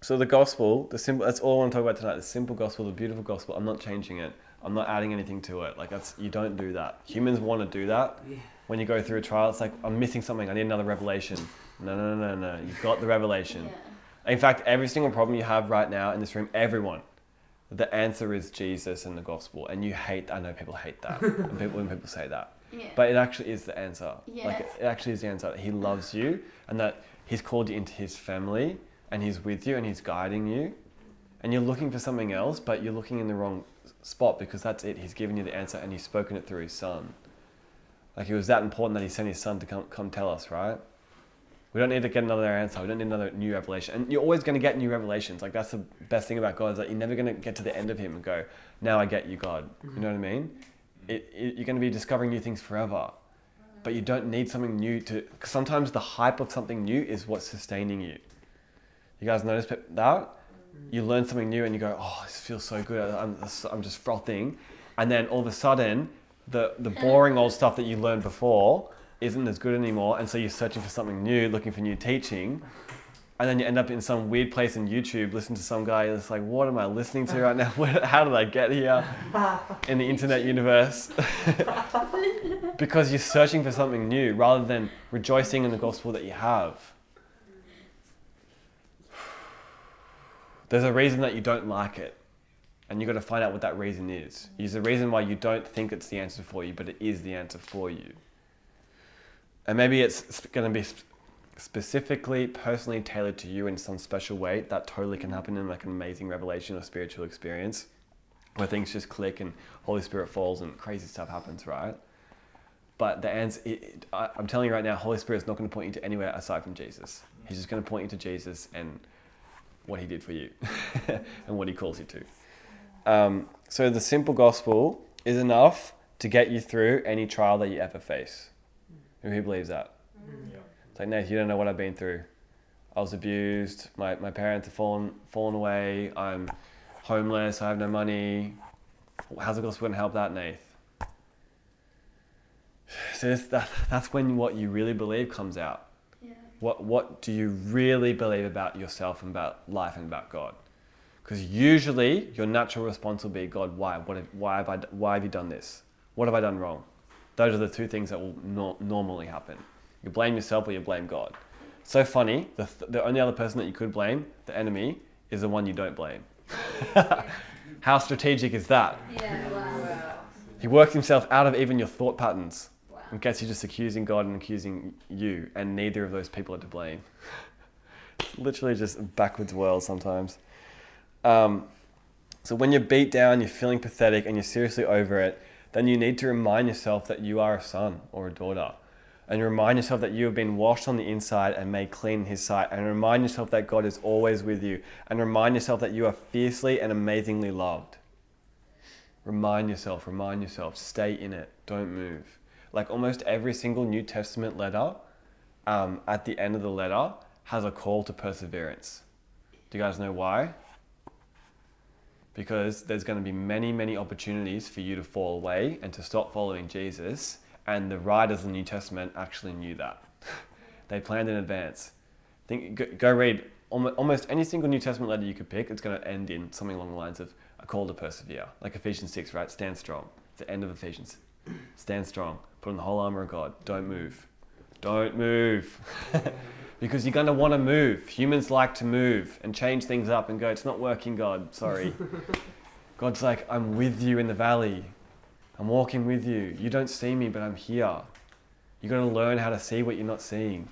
So the gospel, the simple. That's all I want to talk about tonight. The simple gospel, the beautiful gospel. I'm not changing it. I'm not adding anything to it. Like that's you don't do that. Humans want to do that. When you go through a trial, it's like I'm missing something. I need another revelation. No, no, no, no, no. You've got the revelation. Yeah. In fact, every single problem you have right now in this room, everyone, the answer is Jesus and the gospel. And you hate. I know people hate that. (laughs) and people, when people say that. Yeah. But it actually is the answer. Yes. Like Yeah. it actually is the answer. He loves you and that he's called you into his family and he's with you and he's guiding you. And you're looking for something else, but you're looking in the wrong spot because that's it. He's given you the answer and he's spoken it through his son. Like it was that important that he sent his son to come, come tell us, right? We don't need to get another answer. We don't need another new revelation. And you're always going to get new revelations. Like that's the best thing about God is that you're never going to get to the end of him and go, now I get you, God. You know what I mean? Mm-hmm. It, it, you're going to be discovering new things forever. But you don't need something new to. Sometimes the hype of something new is what's sustaining you. You guys notice that? You learn something new and you go, oh, this feels so good. I'm, I'm just frothing. And then all of a sudden, the, the boring old stuff that you learned before isn't as good anymore. And so you're searching for something new, looking for new teaching. And then you end up in some weird place in YouTube, listening to some guy that's like, what am I listening to right now? (laughs) How did I get here in the internet universe? (laughs) because you're searching for something new rather than rejoicing in the gospel that you have. There's a reason that you don't like it. And you've got to find out what that reason is. There's a reason why you don't think it's the answer for you, but it is the answer for you. And maybe it's going to be specifically, personally tailored to you in some special way. That totally can happen in like an amazing revelation or spiritual experience where things just click and Holy Spirit falls and crazy stuff happens, right? But the answer, it, it, I, I'm telling you right now, Holy Spirit's not going to point you to anywhere aside from Jesus. He's just going to point you to Jesus and what he did for you (laughs) and what he calls you to. Um, so the simple gospel is enough to get you through any trial that you ever face. Who believes that? It's like, Nate, you don't know what I've been through. I was abused. My, my parents have fallen, fallen away. I'm homeless. I have no money. How's the gospel going to help that, Nath? (sighs) So this, that, that's when what you really believe comes out. What, what do you really believe about yourself and about life and about God? Because usually your natural response will be, God, why? What have, why, have I, why have you done this? What have I done wrong? Those are the two things that will nor normally happen. You blame yourself or you blame God. So funny. The, th- the only other person that you could blame, the enemy, is the one you don't blame. (laughs) How strategic is that? Yeah, wow. He works himself out of even your thought patterns Wow. and gets you just accusing God and accusing you, and neither of those people are to blame. (laughs) Literally just a backwards world sometimes. Um, so when you're beat down, you're feeling pathetic, and you're seriously over it, then you need to remind yourself that you are a son or a daughter. And remind yourself that you have been washed on the inside and made clean in His sight. And remind yourself that God is always with you. And remind yourself that you are fiercely and amazingly loved. Remind yourself, remind yourself, stay in it, don't move. Like almost every single New Testament letter, um, at the end of the letter, has a call to perseverance. Do you guys know why? Because there's going to be many, many opportunities for you to fall away and to stop following Jesus. And the writers of the New Testament actually knew that. (laughs) they planned in advance. Think, go, go read almo- almost any single New Testament letter you could pick. It's going to end in something along the lines of a call to persevere, like Ephesians 6, right? Stand strong. It's the end of Ephesians. Stand strong. Put on the whole armor of God. Don't move. Don't move. (laughs) because you're going to want to move. Humans like to move and change things up and go, it's not working, God. Sorry. (laughs) God's like, I'm with you in the valley. I'm walking with you. You don't see me, but I'm here. You're going to learn how to see what you're not seeing.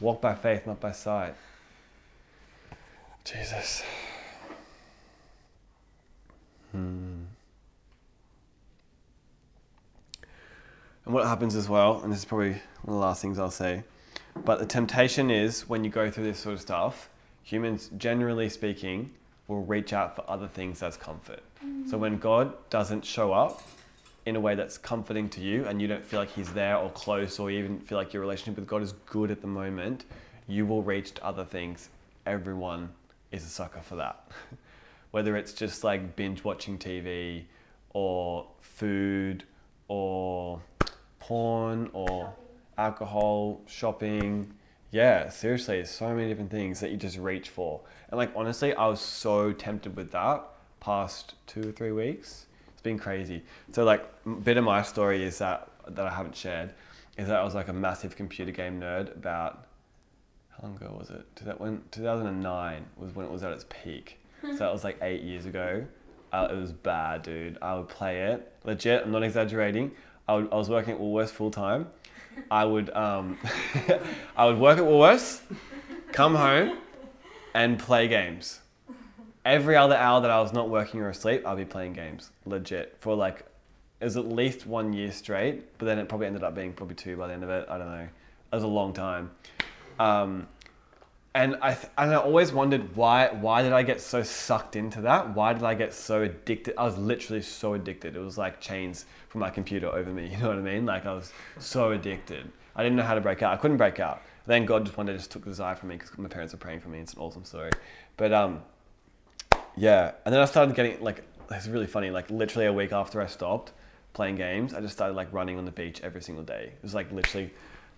Walk by faith, not by sight. Jesus. Hmm. And what happens as well, and this is probably one of the last things I'll say, but the temptation is when you go through this sort of stuff, humans, generally speaking, will reach out for other things as comfort. So when God doesn't show up in a way that's comforting to you and you don't feel like He's there or close or even feel like your relationship with God is good at the moment, you will reach to other things. Everyone is a sucker for that. (laughs) Whether it's just like binge watching TV or food or porn or alcohol, shopping. Yeah, seriously, so many different things that you just reach for. And like honestly, I was so tempted with that past two or three weeks. It's been crazy. So like a bit of my story is that that I haven't shared is that I was like a massive computer game nerd about how long ago was it? That when 2009 was when it was at its peak. so that was like eight years ago. Uh, it was bad, dude. I would play it legit. I'm not exaggerating. I, would, I was working at Woolworths full time. I would um, (laughs) I would work at Woolworths, come home, and play games. Every other hour that I was not working or asleep, I'd be playing games. Legit for like, it was at least one year straight. But then it probably ended up being probably two by the end of it. I don't know. It was a long time. Um, and I th- and I always wondered why why did I get so sucked into that? Why did I get so addicted? I was literally so addicted. It was like chains from my computer over me. (laughs) You know what I mean? Like I was so addicted. I didn't know how to break out. I couldn't break out. Then God just one day just took the desire from me because my parents were praying for me. It's an awesome story. But um, yeah. And then I started getting like it's really funny. Like literally a week after I stopped playing games, I just started like running on the beach every single day. It was like literally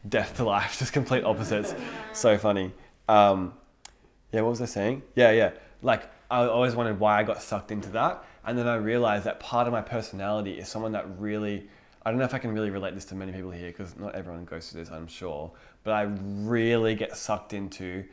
death to life, (laughs) just complete opposites. so funny. Um, yeah, what was I saying? Yeah, yeah. Like I always wondered why I got sucked into that, and then I realized that part of my personality is someone that really. I don't know if I can really relate this to many people here because not everyone goes through this, I'm sure. But I really get sucked into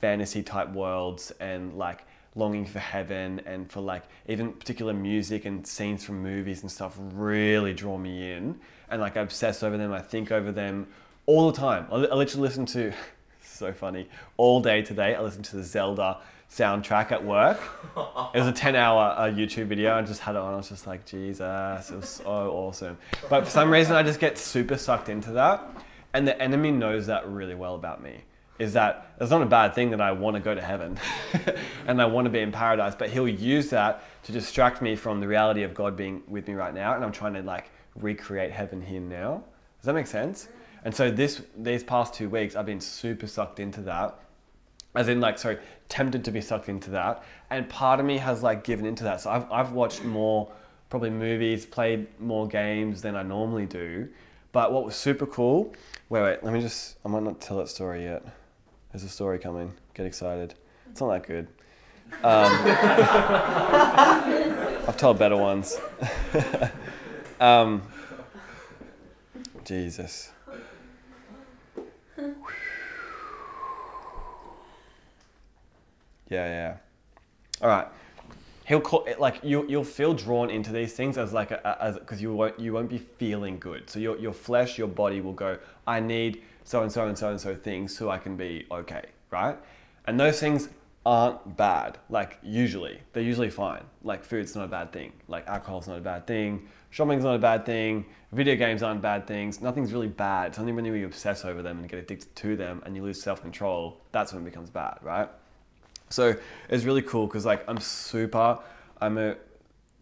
fantasy type worlds and like longing for heaven and for like even particular music and scenes from movies and stuff really draw me in. And like I obsess over them, I think over them all the time. I, I literally listen to (laughs) so funny. All day today, I listened to the Zelda soundtrack at work. It was a 10 hour uh, YouTube video. I just had it on. I was just like, Jesus, it was so awesome. But for some reason, I just get super sucked into that. And the enemy knows that really well about me. Is that it's not a bad thing that I want to go to heaven (laughs) and I want to be in paradise, but he'll use that to distract me from the reality of God being with me right now. And I'm trying to like recreate heaven here now. Does that make sense? And so this these past two weeks, I've been super sucked into that, as in like sorry, tempted to be sucked into that, and part of me has like given into that. So I've I've watched more probably movies, played more games than I normally do. But what was super cool? Wait, wait, let me just. I might not tell that story yet. There's a story coming. Get excited. It's not that good. Um, (laughs) I've told better ones. (laughs) um, Jesus. Yeah, yeah. All right. He'll call it like you. You'll feel drawn into these things as like a, as because you won't you won't be feeling good. So your your flesh, your body will go. I need so and so and so and so things so I can be okay, right? And those things aren't bad. Like usually, they're usually fine. Like food's not a bad thing. Like alcohol's not a bad thing. Shopping's not a bad thing. Video games aren't bad things. Nothing's really bad. It's only when you obsess over them and get addicted to them and you lose self control. That's when it becomes bad, right? So it's really cool because like I'm super, I'm a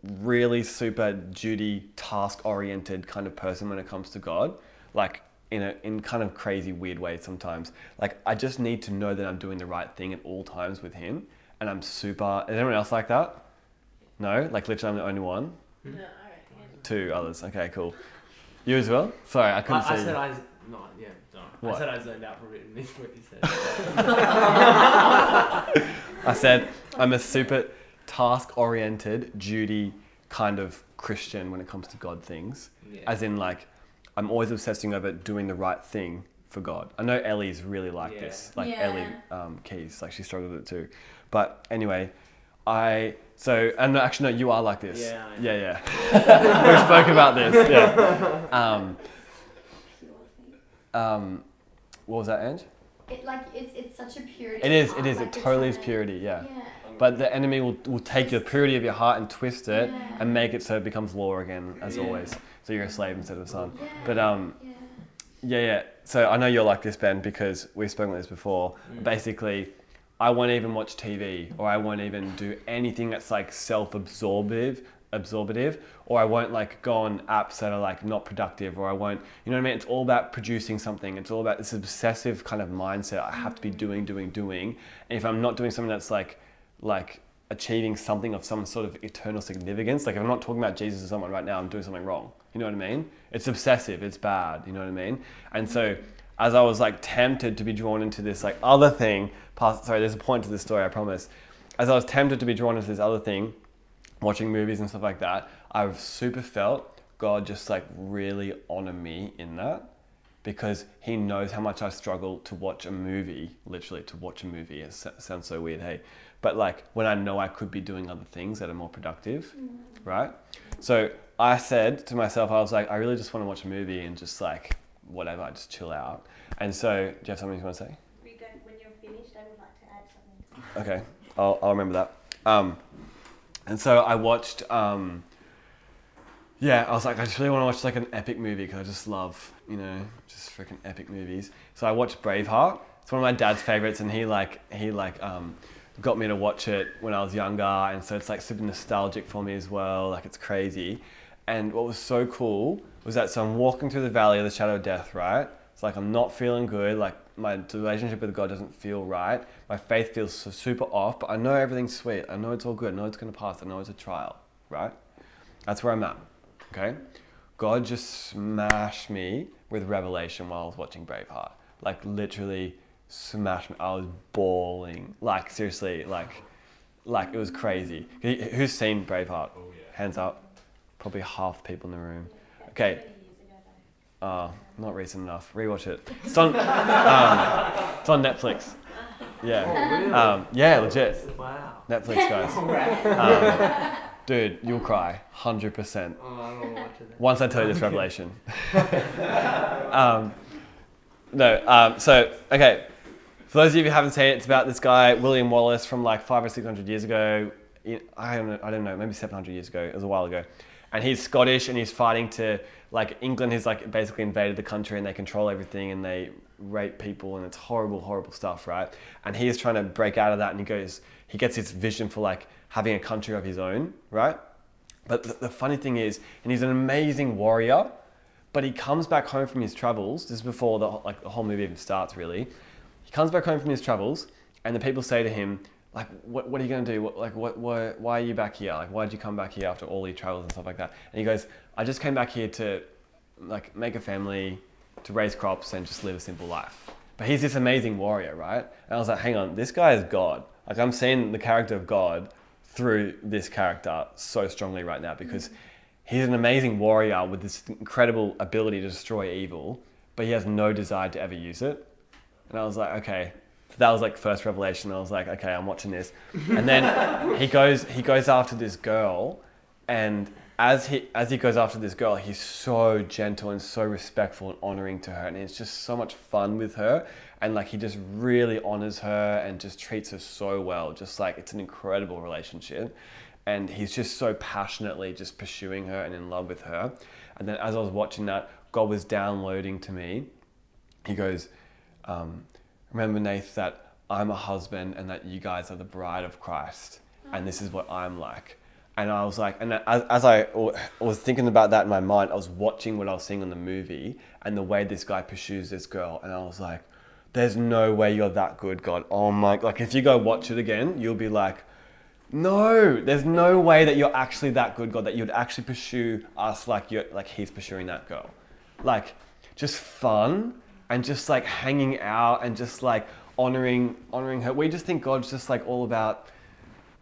really super duty task oriented kind of person when it comes to God. Like in a in kind of crazy weird ways sometimes. Like I just need to know that I'm doing the right thing at all times with Him, and I'm super. Is anyone else like that? No, like literally I'm the only one. No. Two others. Okay, cool. You as well? Sorry, I I, couldn't I see. said you. I no yeah no. What? I said I zoned out for written. This what you said. (laughs) I said I'm a super task oriented, duty kind of Christian when it comes to God things. Yeah. As in, like, I'm always obsessing over doing the right thing for God. I know Ellie's really like Yeah. this, like Yeah. Ellie um, Keys, like she struggled with it too. But anyway, I so and actually no, you are like this. Yeah, I yeah, yeah. (laughs) we spoke about this. Yeah. Um, um, what was that, Ange? It like it's it's such a purity. It is. It is. It like It totally is purity. Yeah. Yeah. But the enemy will, will take the purity of your heart and twist it Yeah. and make it so it becomes law again, as Yeah. always. So you're a slave instead of a son. Yeah. But um, Yeah. yeah, yeah. So I know you're like this, Ben, because we've spoken about this before. Mm. Basically, I won't even watch TV or I won't even do anything that's like self-absorptive, absorbative, or I won't like go on apps that are like not productive, or I won't, you know what I mean? It's all about producing something. It's all about this obsessive kind of mindset. I have to be mm-hmm. doing, doing, doing. And if I'm not doing something that's like, like achieving something of some sort of eternal significance, like if I'm not talking about Jesus or someone right now, I'm doing something wrong. You know what I mean? It's obsessive. It's bad. You know what I mean? And so as I was like tempted to be drawn into this like other thing, past, sorry, there's a point to this story, I promise. As I was tempted to be drawn into this other thing, watching movies and stuff like that, I've super felt God just like really honor me in that because He knows how much I struggle to watch a movie, literally to watch a movie. It sounds so weird, hey, but like when I know I could be doing other things that are more productive, mm. right? So I said to myself, I was like, I really just want to watch a movie and just like whatever, I just chill out. And so, do you have something you want to say? When you're finished, I would like to add something. Okay, I'll, I'll remember that. Um, and so I watched. Um, yeah, I was like, I just really want to watch like an epic movie because I just love, you know, just freaking epic movies. So I watched Braveheart. It's one of my dad's favorites, and he like he like um, got me to watch it when I was younger, and so it's like super nostalgic for me as well. Like it's crazy. And what was so cool was that so I'm walking through the valley of the shadow of death, right? It's like I'm not feeling good. Like my relationship with God doesn't feel right. My faith feels so super off, but I know everything's sweet. I know it's all good. I know it's going to pass. I know it's a trial, right? That's where I'm at. Okay? God just smashed me with revelation while I was watching Braveheart. Like literally smashed me. I was bawling. Like seriously, like like it was crazy. Who's seen Braveheart? Oh yeah. Hands up. Probably half the people in the room. Okay. 30 years ago, though. Uh, not recent enough. Rewatch it. It's on. um, it's on Netflix. Yeah. Oh? Um, yeah, legit. wow. Netflix guys. (laughs) Um, dude, you'll cry. Hundred percent. Oh, I don't watch it. Once I tell you this (laughs) revelation. um, no. Um, so okay. For those of you who haven't seen it, it's about this guy William Wallace from like five or six hundred years ago. I don't know. I don't know. Maybe seven hundred years ago. It was a while ago. And he's Scottish, and he's fighting to like England has like basically invaded the country, and they control everything, and they rape people, and it's horrible, horrible stuff, right? And he is trying to break out of that, and he goes, he gets his vision for like having a country of his own, right? But the, the funny thing is, and he's an amazing warrior, but he comes back home from his travels. This is before the like the whole movie even starts, really. He comes back home from his travels, and the people say to him, like, what, what are you going to do? What, like, what, why, why are you back here? Like, why did you come back here after all your travels and stuff like that? And he goes, I just came back here to, like, make a family, to raise crops, and just live a simple life. But he's this amazing warrior, right? And I was like, hang on, this guy is God. Like, I'm seeing the character of God through this character so strongly right now because mm. he's an amazing warrior with this incredible ability to destroy evil, but he has no desire to ever use it. And I was like, okay, So that was like first revelation. I was like, okay, I'm watching this. And then he goes he goes after this girl, and as he as he goes after this girl, he's so gentle and so respectful and honoring to her, and it's just so much fun with her. And like he just really honors her and just treats her so well. Just like it's an incredible relationship, and he's just so passionately just pursuing her and in love with her. And then as I was watching that, God was downloading to me. He goes, um, "Remember, Nath, that I'm a husband and that you guys are the bride of Christ, and this is what I'm like." And I was like, and as, as I was thinking about that in my mind, I was watching what I was seeing on the movie and the way this guy pursues this girl, and I was like, "There's no way you're that good, God. Oh my! Like if you go watch it again, you'll be like." No, there's no way that you're actually that good, God, that you'd actually pursue us like you're, like he's pursuing that girl. Like just fun and just like hanging out and just like honoring honoring her. We just think God's just like all about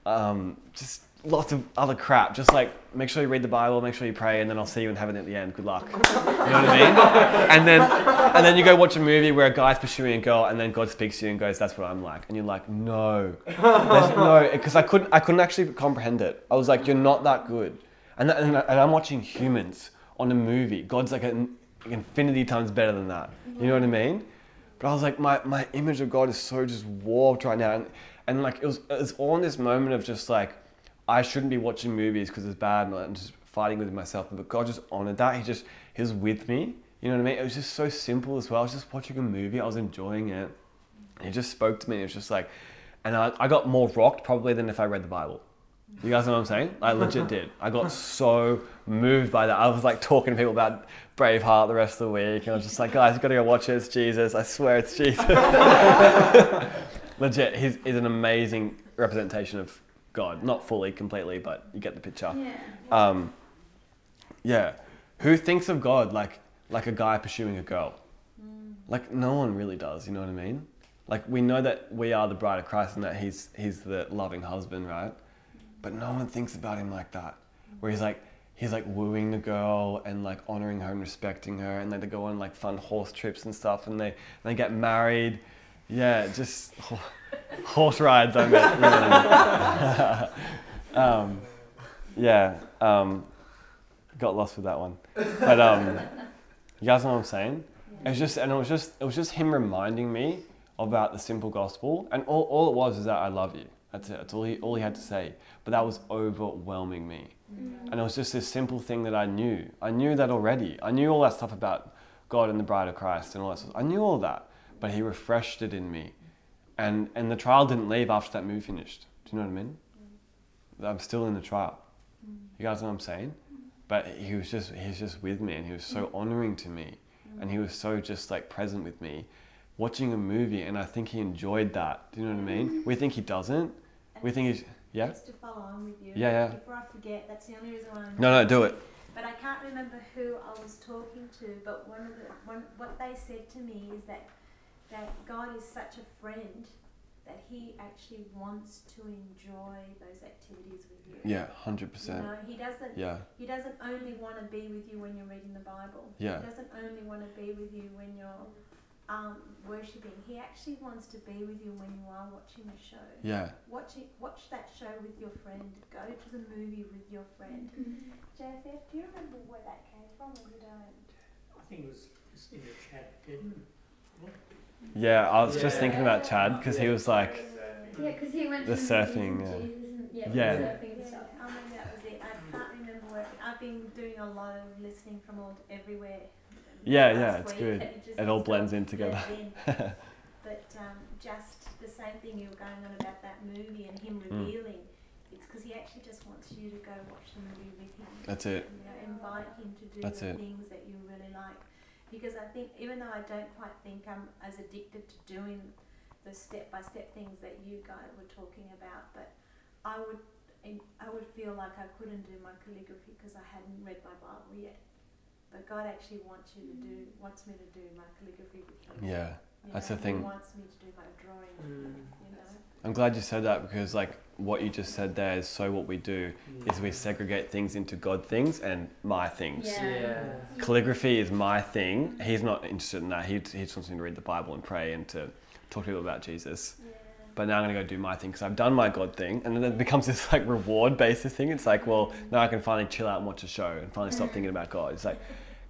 um, just lots of other crap. Just like make sure you read the Bible, make sure you pray, and then I'll see you in heaven at the end. Good luck. You know what I mean? (laughs) And then and then you go watch a movie where a guy's pursuing a girl, and then God speaks to you and goes, "That's what I'm like," and you're like, "No, There's no," (laughs) because I couldn't I couldn't actually comprehend it. I was like, "You're not that good," and and, and I'm watching humans on a movie. God's like an infinity times better than that. You know what I mean? But I was like, my, my image of God is so just warped right now. And, and like, it was, it was all in this moment of just like, I shouldn't be watching movies because it's bad and I'm just fighting with myself. But God just honored that. He just, he was with me. You know what I mean? It was just so simple as well. I was just watching a movie. I was enjoying it. And he just spoke to me. It was just like, and I, I got more rocked probably than if I read the Bible. You guys know what I'm saying? I legit (laughs) did. I got so moved by that. I was like talking to people about Braveheart the rest of the week, and I was just like, guys, you've gotta go watch it. It's Jesus. I swear it's Jesus. (laughs) legit, he's, he's an amazing representation of God. Not fully, completely, but you get the picture. Yeah. Um, yeah. Who thinks of God like like a guy pursuing a girl? Like no one really does. You know what I mean? Like we know that we are the bride of Christ and that he's he's the loving husband, right? But no one thinks about him like that. Where he's like he's like wooing the girl and like honoring her and respecting her, and then they go on like fun horse trips and stuff, and they they get married. Yeah, just (laughs) horse rides. I meant. (laughs) um, yeah. Um, got lost with that one, but um, you guys know what I'm saying? it's just, and it was just, it was just him reminding me about the simple gospel, and all, all it was is that I love you. That's it. That's all he, all he had to say. But that was overwhelming me, mm. and it was just this simple thing that I knew. I knew that already. I knew all that stuff about God and the bride of Christ and all that stuff. I knew all that, but he refreshed it in me, and and the trial didn't leave after that movie finished. Do you know what I mean? Mm. I'm still in the trial. Mm. You guys know what I'm saying? But he was just he's just with me and he was so honoring to me and he was so just like present with me watching a movie and I think he enjoyed that. Do you know what I mean? We think he doesn't. We think he's yeah? Just to follow on with you. Yeah, yeah. Before I forget, that's the only reason why I'm. No, no, do it. But I can't remember who I was talking to. But one of the one, what they said to me is that that God is such a friend that He actually wants to enjoy those activities with you. Yeah, hundred You percent. know, He doesn't. Yeah, He doesn't only want to be with you when you're reading the Bible. Yeah. He doesn't only want to be with you when you're um, worshiping. He actually wants to be with you when you are watching a show. yeah. Watch it. Watch that show with your friend. Go to the movie with your friend. JFF, do you remember where that came from, or you don't? I think it was just in the chat, didn't Yeah, I was just thinking about Chad because he was like, Yeah, because he went The to surfing, movies yeah. and Jesus and, yeah, Yeah. surfing and. I mean, that was it. I can't remember where. I've been doing a lot of listening from all everywhere. Yeah, yeah, it's good. It all blends in together. in. (laughs) but um, just the same thing you were going on about that movie and him Mm. revealing. It's because he actually just wants you to go watch the movie with him. That's it. You know, invite him to do That's the it. things that you really like. Because I think, even though I don't quite think I'm as addicted to doing the step by step things that you guys were talking about, but I would, I would feel like I couldn't do my calligraphy because I hadn't read my Bible yet. But God actually wants you to do, wants me to do my calligraphy with Him. Yeah, You that's know, the thing. He wants me to do my drawing. Mm. You know. I'm glad you said that because like what you just said there is so what we do is we segregate things into God things and my things. Yeah. Yeah. Calligraphy is my thing. He's not interested in that. He, he just wants me to read the Bible and pray and to talk to people about Jesus. Yeah. But now I'm gonna go do my thing because I've done my God thing, and then it becomes this like reward basis thing. It's like, well, now I can finally chill out and watch a show and finally stop thinking about God. It's like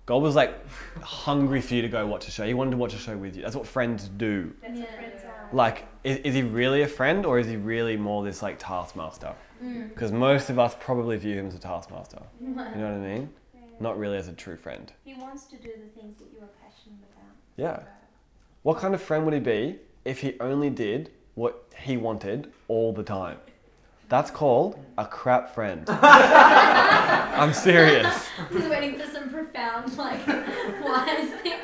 God was like hungry for you to go watch a show. He wanted to watch a show with you. That's what friends do. That's what Yeah. friends are. Like, is, is he really a friend or is he really more this like taskmaster? Mm. Because most of us probably view him as a taskmaster. (laughs) You know what I mean? Yeah. Not really as a true friend. He wants to do the things that you are passionate about. Yeah. What kind of friend would he be if he only did what he wanted all the time? That's called a crap friend. (laughs) I'm serious. He's waiting for some profound, like, wise thing.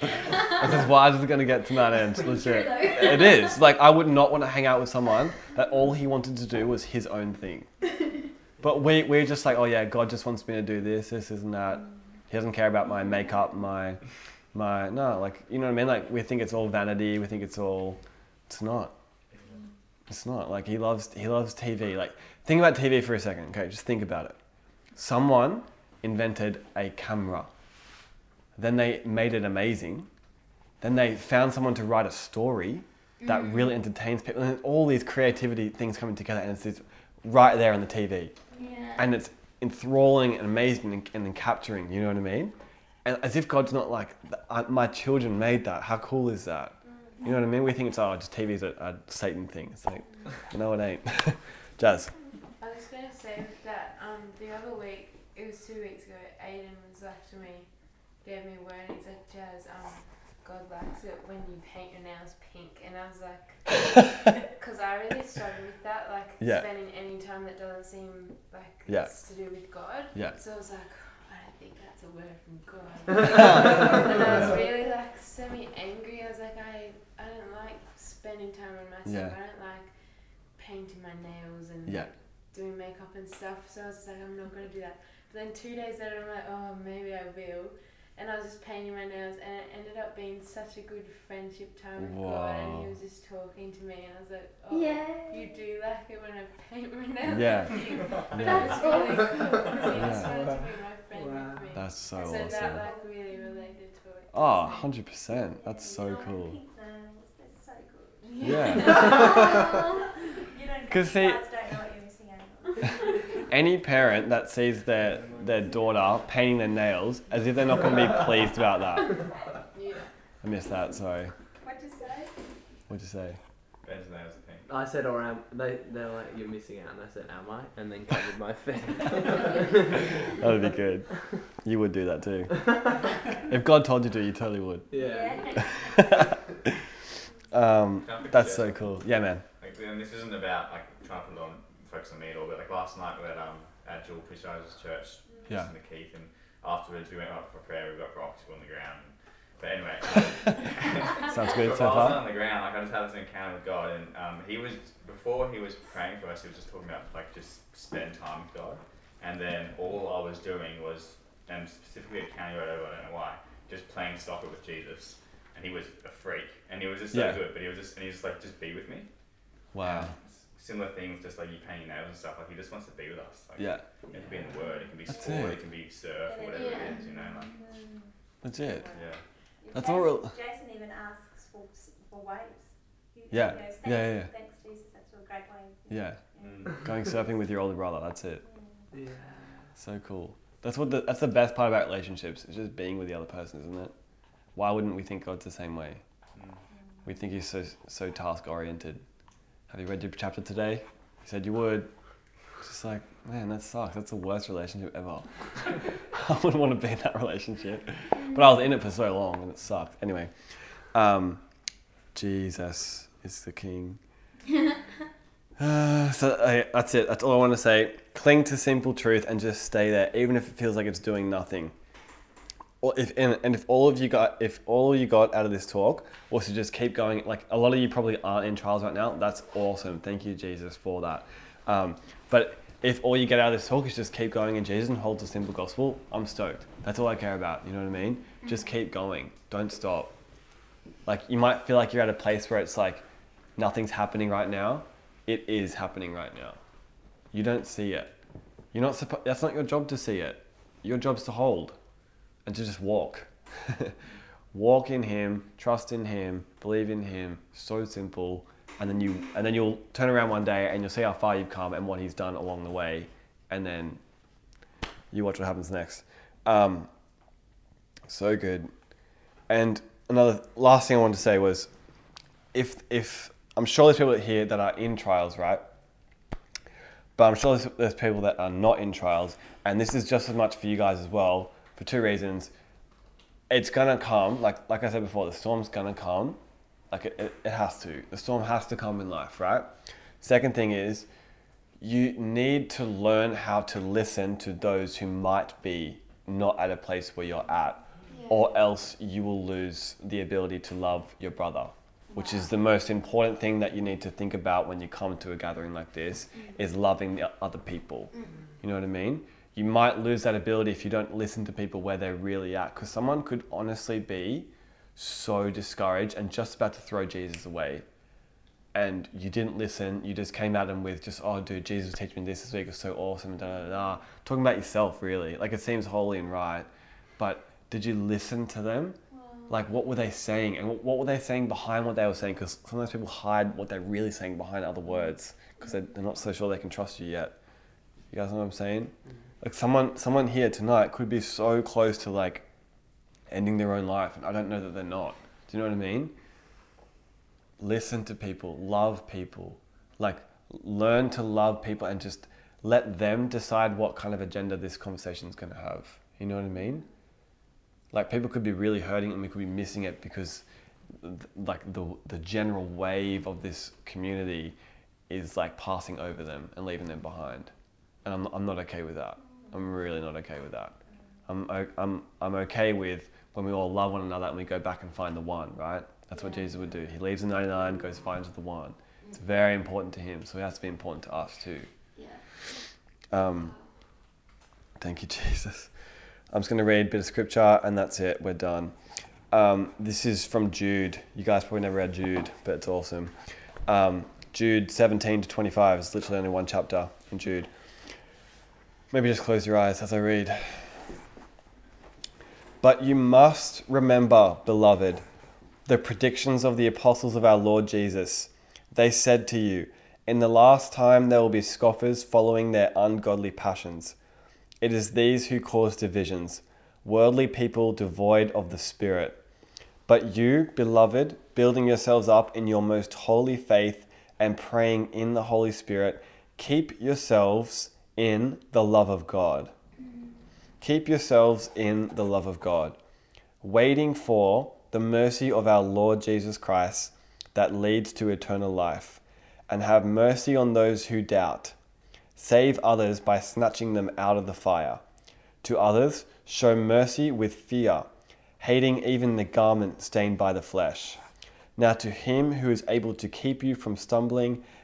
That's as wise as it's gonna get to that end. Legit. True, though. It is. Like I would not want to hang out with someone that all he wanted to do was his own thing. (laughs) But we we're just like, oh yeah, God just wants me to do this, this, this and that. He doesn't care about my makeup, my my no, like you know what I mean? Like we think it's all vanity, we think it's all it's not. It's not. Like he loves he loves TV. Like think about TV for a second, okay? Just think about it. Someone invented a camera. Then they made it amazing. Then they found someone to write a story that mm. really entertains people. And all these creativity things coming together, and it's this right there on the TV. Yeah. And it's enthralling and amazing and, and then capturing, you know what I mean? And as if God's not like, my children made that. How cool is that? You know what I mean? We think it's, oh, just TV's a, a Satan thing. It's like, no, it ain't. Jazz. I was gonna say that um the other week, it was two weeks ago. Aiden was after me, gave me a word. And he's like, Jazz, um, God likes it when you paint your nails pink, and I was like, (laughs) because I really struggle with that, like Yeah. spending any time that doesn't seem like Yeah. it's to do with God. Yeah. So I was like, think that's a word from God. (laughs) and I was really like semi angry. I was like, I I don't like spending time on myself. Yeah. I don't like painting my nails and Yeah. like, doing makeup and stuff. So I was just like, I'm not gonna do that. But then two days later, I'm like, oh, maybe I will. And I was just painting my nails, and it ended up being such a good friendship time with God. And he was just talking to me, and I was like, oh, Yeah. you do like it when I paint my nails. Yeah. But Yeah. it really cool. he just Wow. to be my friend Wow. with me. That's so so that awesome. like really related to it. Oh, 100%. That's so You cool. pink nails, they're so good. Yeah. (laughs) (laughs) You don't, 'Cause you see- (laughs) guys don't know what you're missing out on. Any parent that sees their, their daughter painting their nails as if they're not going to be (laughs) pleased about that. Yeah. I missed that, sorry. What'd you say? What'd you say? Ben's nails are pink. I said, or am they? They're like, you're missing out, and I said, am I? And then covered my (laughs) face. That would be good. You would do that too. (laughs) If God told you to, you totally would. yeah. Um, Can I pick that's so cool. Yeah, man. Like, and this isn't about like trying to put on focus on me at all, but like last night we had um at Jewel Christian's church, just Yeah. in the Keith, and afterwards we went up for prayer. We got rocks on the ground. But anyway, (laughs) Sounds good so while I was far. on the ground, like I just had this encounter with God, and um, he was before he was praying for us. He was just talking about like just spend time with God, and then all I was doing was, and specifically at County Road, I don't know why, just playing soccer with Jesus, and he was a freak, and he was just so Yeah. good. But he was just, and he was like, just be with me. Wow. And Similar things, just like you painting nails and stuff. Like he just wants to be with us. Like, Yeah, It can be in the word. It can be That's sport. it. It. can be surf or whatever Yeah. it is. You know, like legit. yeah. That's Jason, all real- Jason even asks for, for waves. He, Yeah. He goes, Yeah, yeah, yeah. Thanks, Jesus. That's a great wave. Yeah. Mm. Going surfing with your older brother, that's it. Yeah. So cool. That's what the, that's the best part about relationships. It's just being with the other person, isn't it? Why wouldn't we think God's the same way? Mm. We think he's so so task oriented. Have you read your chapter today? You said you would. It's just like, man, that sucks. That's the worst relationship ever. (laughs) I wouldn't want to be in that relationship. But I was in it for so long and it sucked. Anyway, um, Jesus is the king. Uh, (laughs) (sighs) so uh, that's it. That's all I want to say. Cling to simple truth and just stay there, even if it feels like it's doing nothing. If and, and if all of you got if all you got out of this talk was to just keep going, like a lot of you probably aren't in trials right now. That's awesome. Thank you, Jesus, for that. Um, but if all you get out of this talk is just keep going in Jesus and hold the simple gospel, I'm stoked. That's all I care about. You know what I mean? Just keep going. Don't stop. Like you might feel like you're at a place where it's like nothing's happening right now. It is happening right now. You don't see it. You're not supposed. That's not your job to see it. Your job's to hold, and to just walk. (laughs) walk in Him, trust in Him, believe in Him. So simple. And then you, and then you'll turn around one day and you'll see how far you've come and what He's done along the way, and then you watch what happens next. Um, so good. And another last thing I wanted to say was, if if I'm sure there's people here that are in trials, right? But I'm sure there's, there's people that are not in trials, and this is just as much for you guys as well, for two reasons. It's gonna come, like like I said before, the storm's gonna come, like it, it, it has to. The storm has to come in life, right? Second thing is, you need to learn how to listen to those who might be not at a place where you're at, or else you will lose the ability to love your brother which is the most important thing that you need to think about when you come to a gathering like this mm. is loving the other people. Mm-hmm. You know what i mean you might lose that ability if you don't listen to people where they're really at because someone could honestly be so discouraged and just about to throw jesus away. And you didn't listen you just came at them with just oh dude jesus teach me this this week is so awesome da, da, da. talking about yourself really. Like it seems holy and right but did you listen to them? Like what were they saying? And what, were they saying behind what they were saying? Because sometimes people hide what they're really saying behind other words because they're, they're not so sure they can trust you yet. You guys know what i'm saying mm-hmm. Like someone someone here tonight could be so close to like ending their own life and i don't know that they're not. Do you know what i mean? Listen to people love people. Like learn to love people and just let them decide what kind of agenda this conversation is going to have. You know what i mean? Like people could be really hurting and we could be missing it because like the the general wave of this community is like passing over them and leaving them behind. And I'm, I'm not okay with that i'm really not okay with that I'm, I'm, I'm okay with when we all love one another and we go back and find the one right that's what jesus would do he leaves the 99 goes finds the one it's very important to him so it has to be important to us too Yeah. um, thank you (laughs) jesus I'm just going to read a bit of scripture and that's it. We're done. Um, this is from Jude. You guys probably never read Jude, but it's awesome. Um, Jude 17 to 25 is literally only one chapter in Jude. Maybe just close your eyes as I read. But you must remember, beloved, the predictions of the apostles of our Lord Jesus. They said to you, In the last time there will be scoffers following their ungodly passions. It is these who cause divisions, worldly people devoid of the Spirit. But you, beloved, building yourselves up in your most holy faith and praying in the Holy Spirit, keep yourselves in the love of God. Keep yourselves in the love of God, waiting for the mercy of our Lord Jesus Christ that leads to eternal life, and have mercy on those who doubt. Save others by snatching them out of the fire. To others, show mercy with fear, hating even the garment stained by the flesh. Now, to him who is able to keep you from stumbling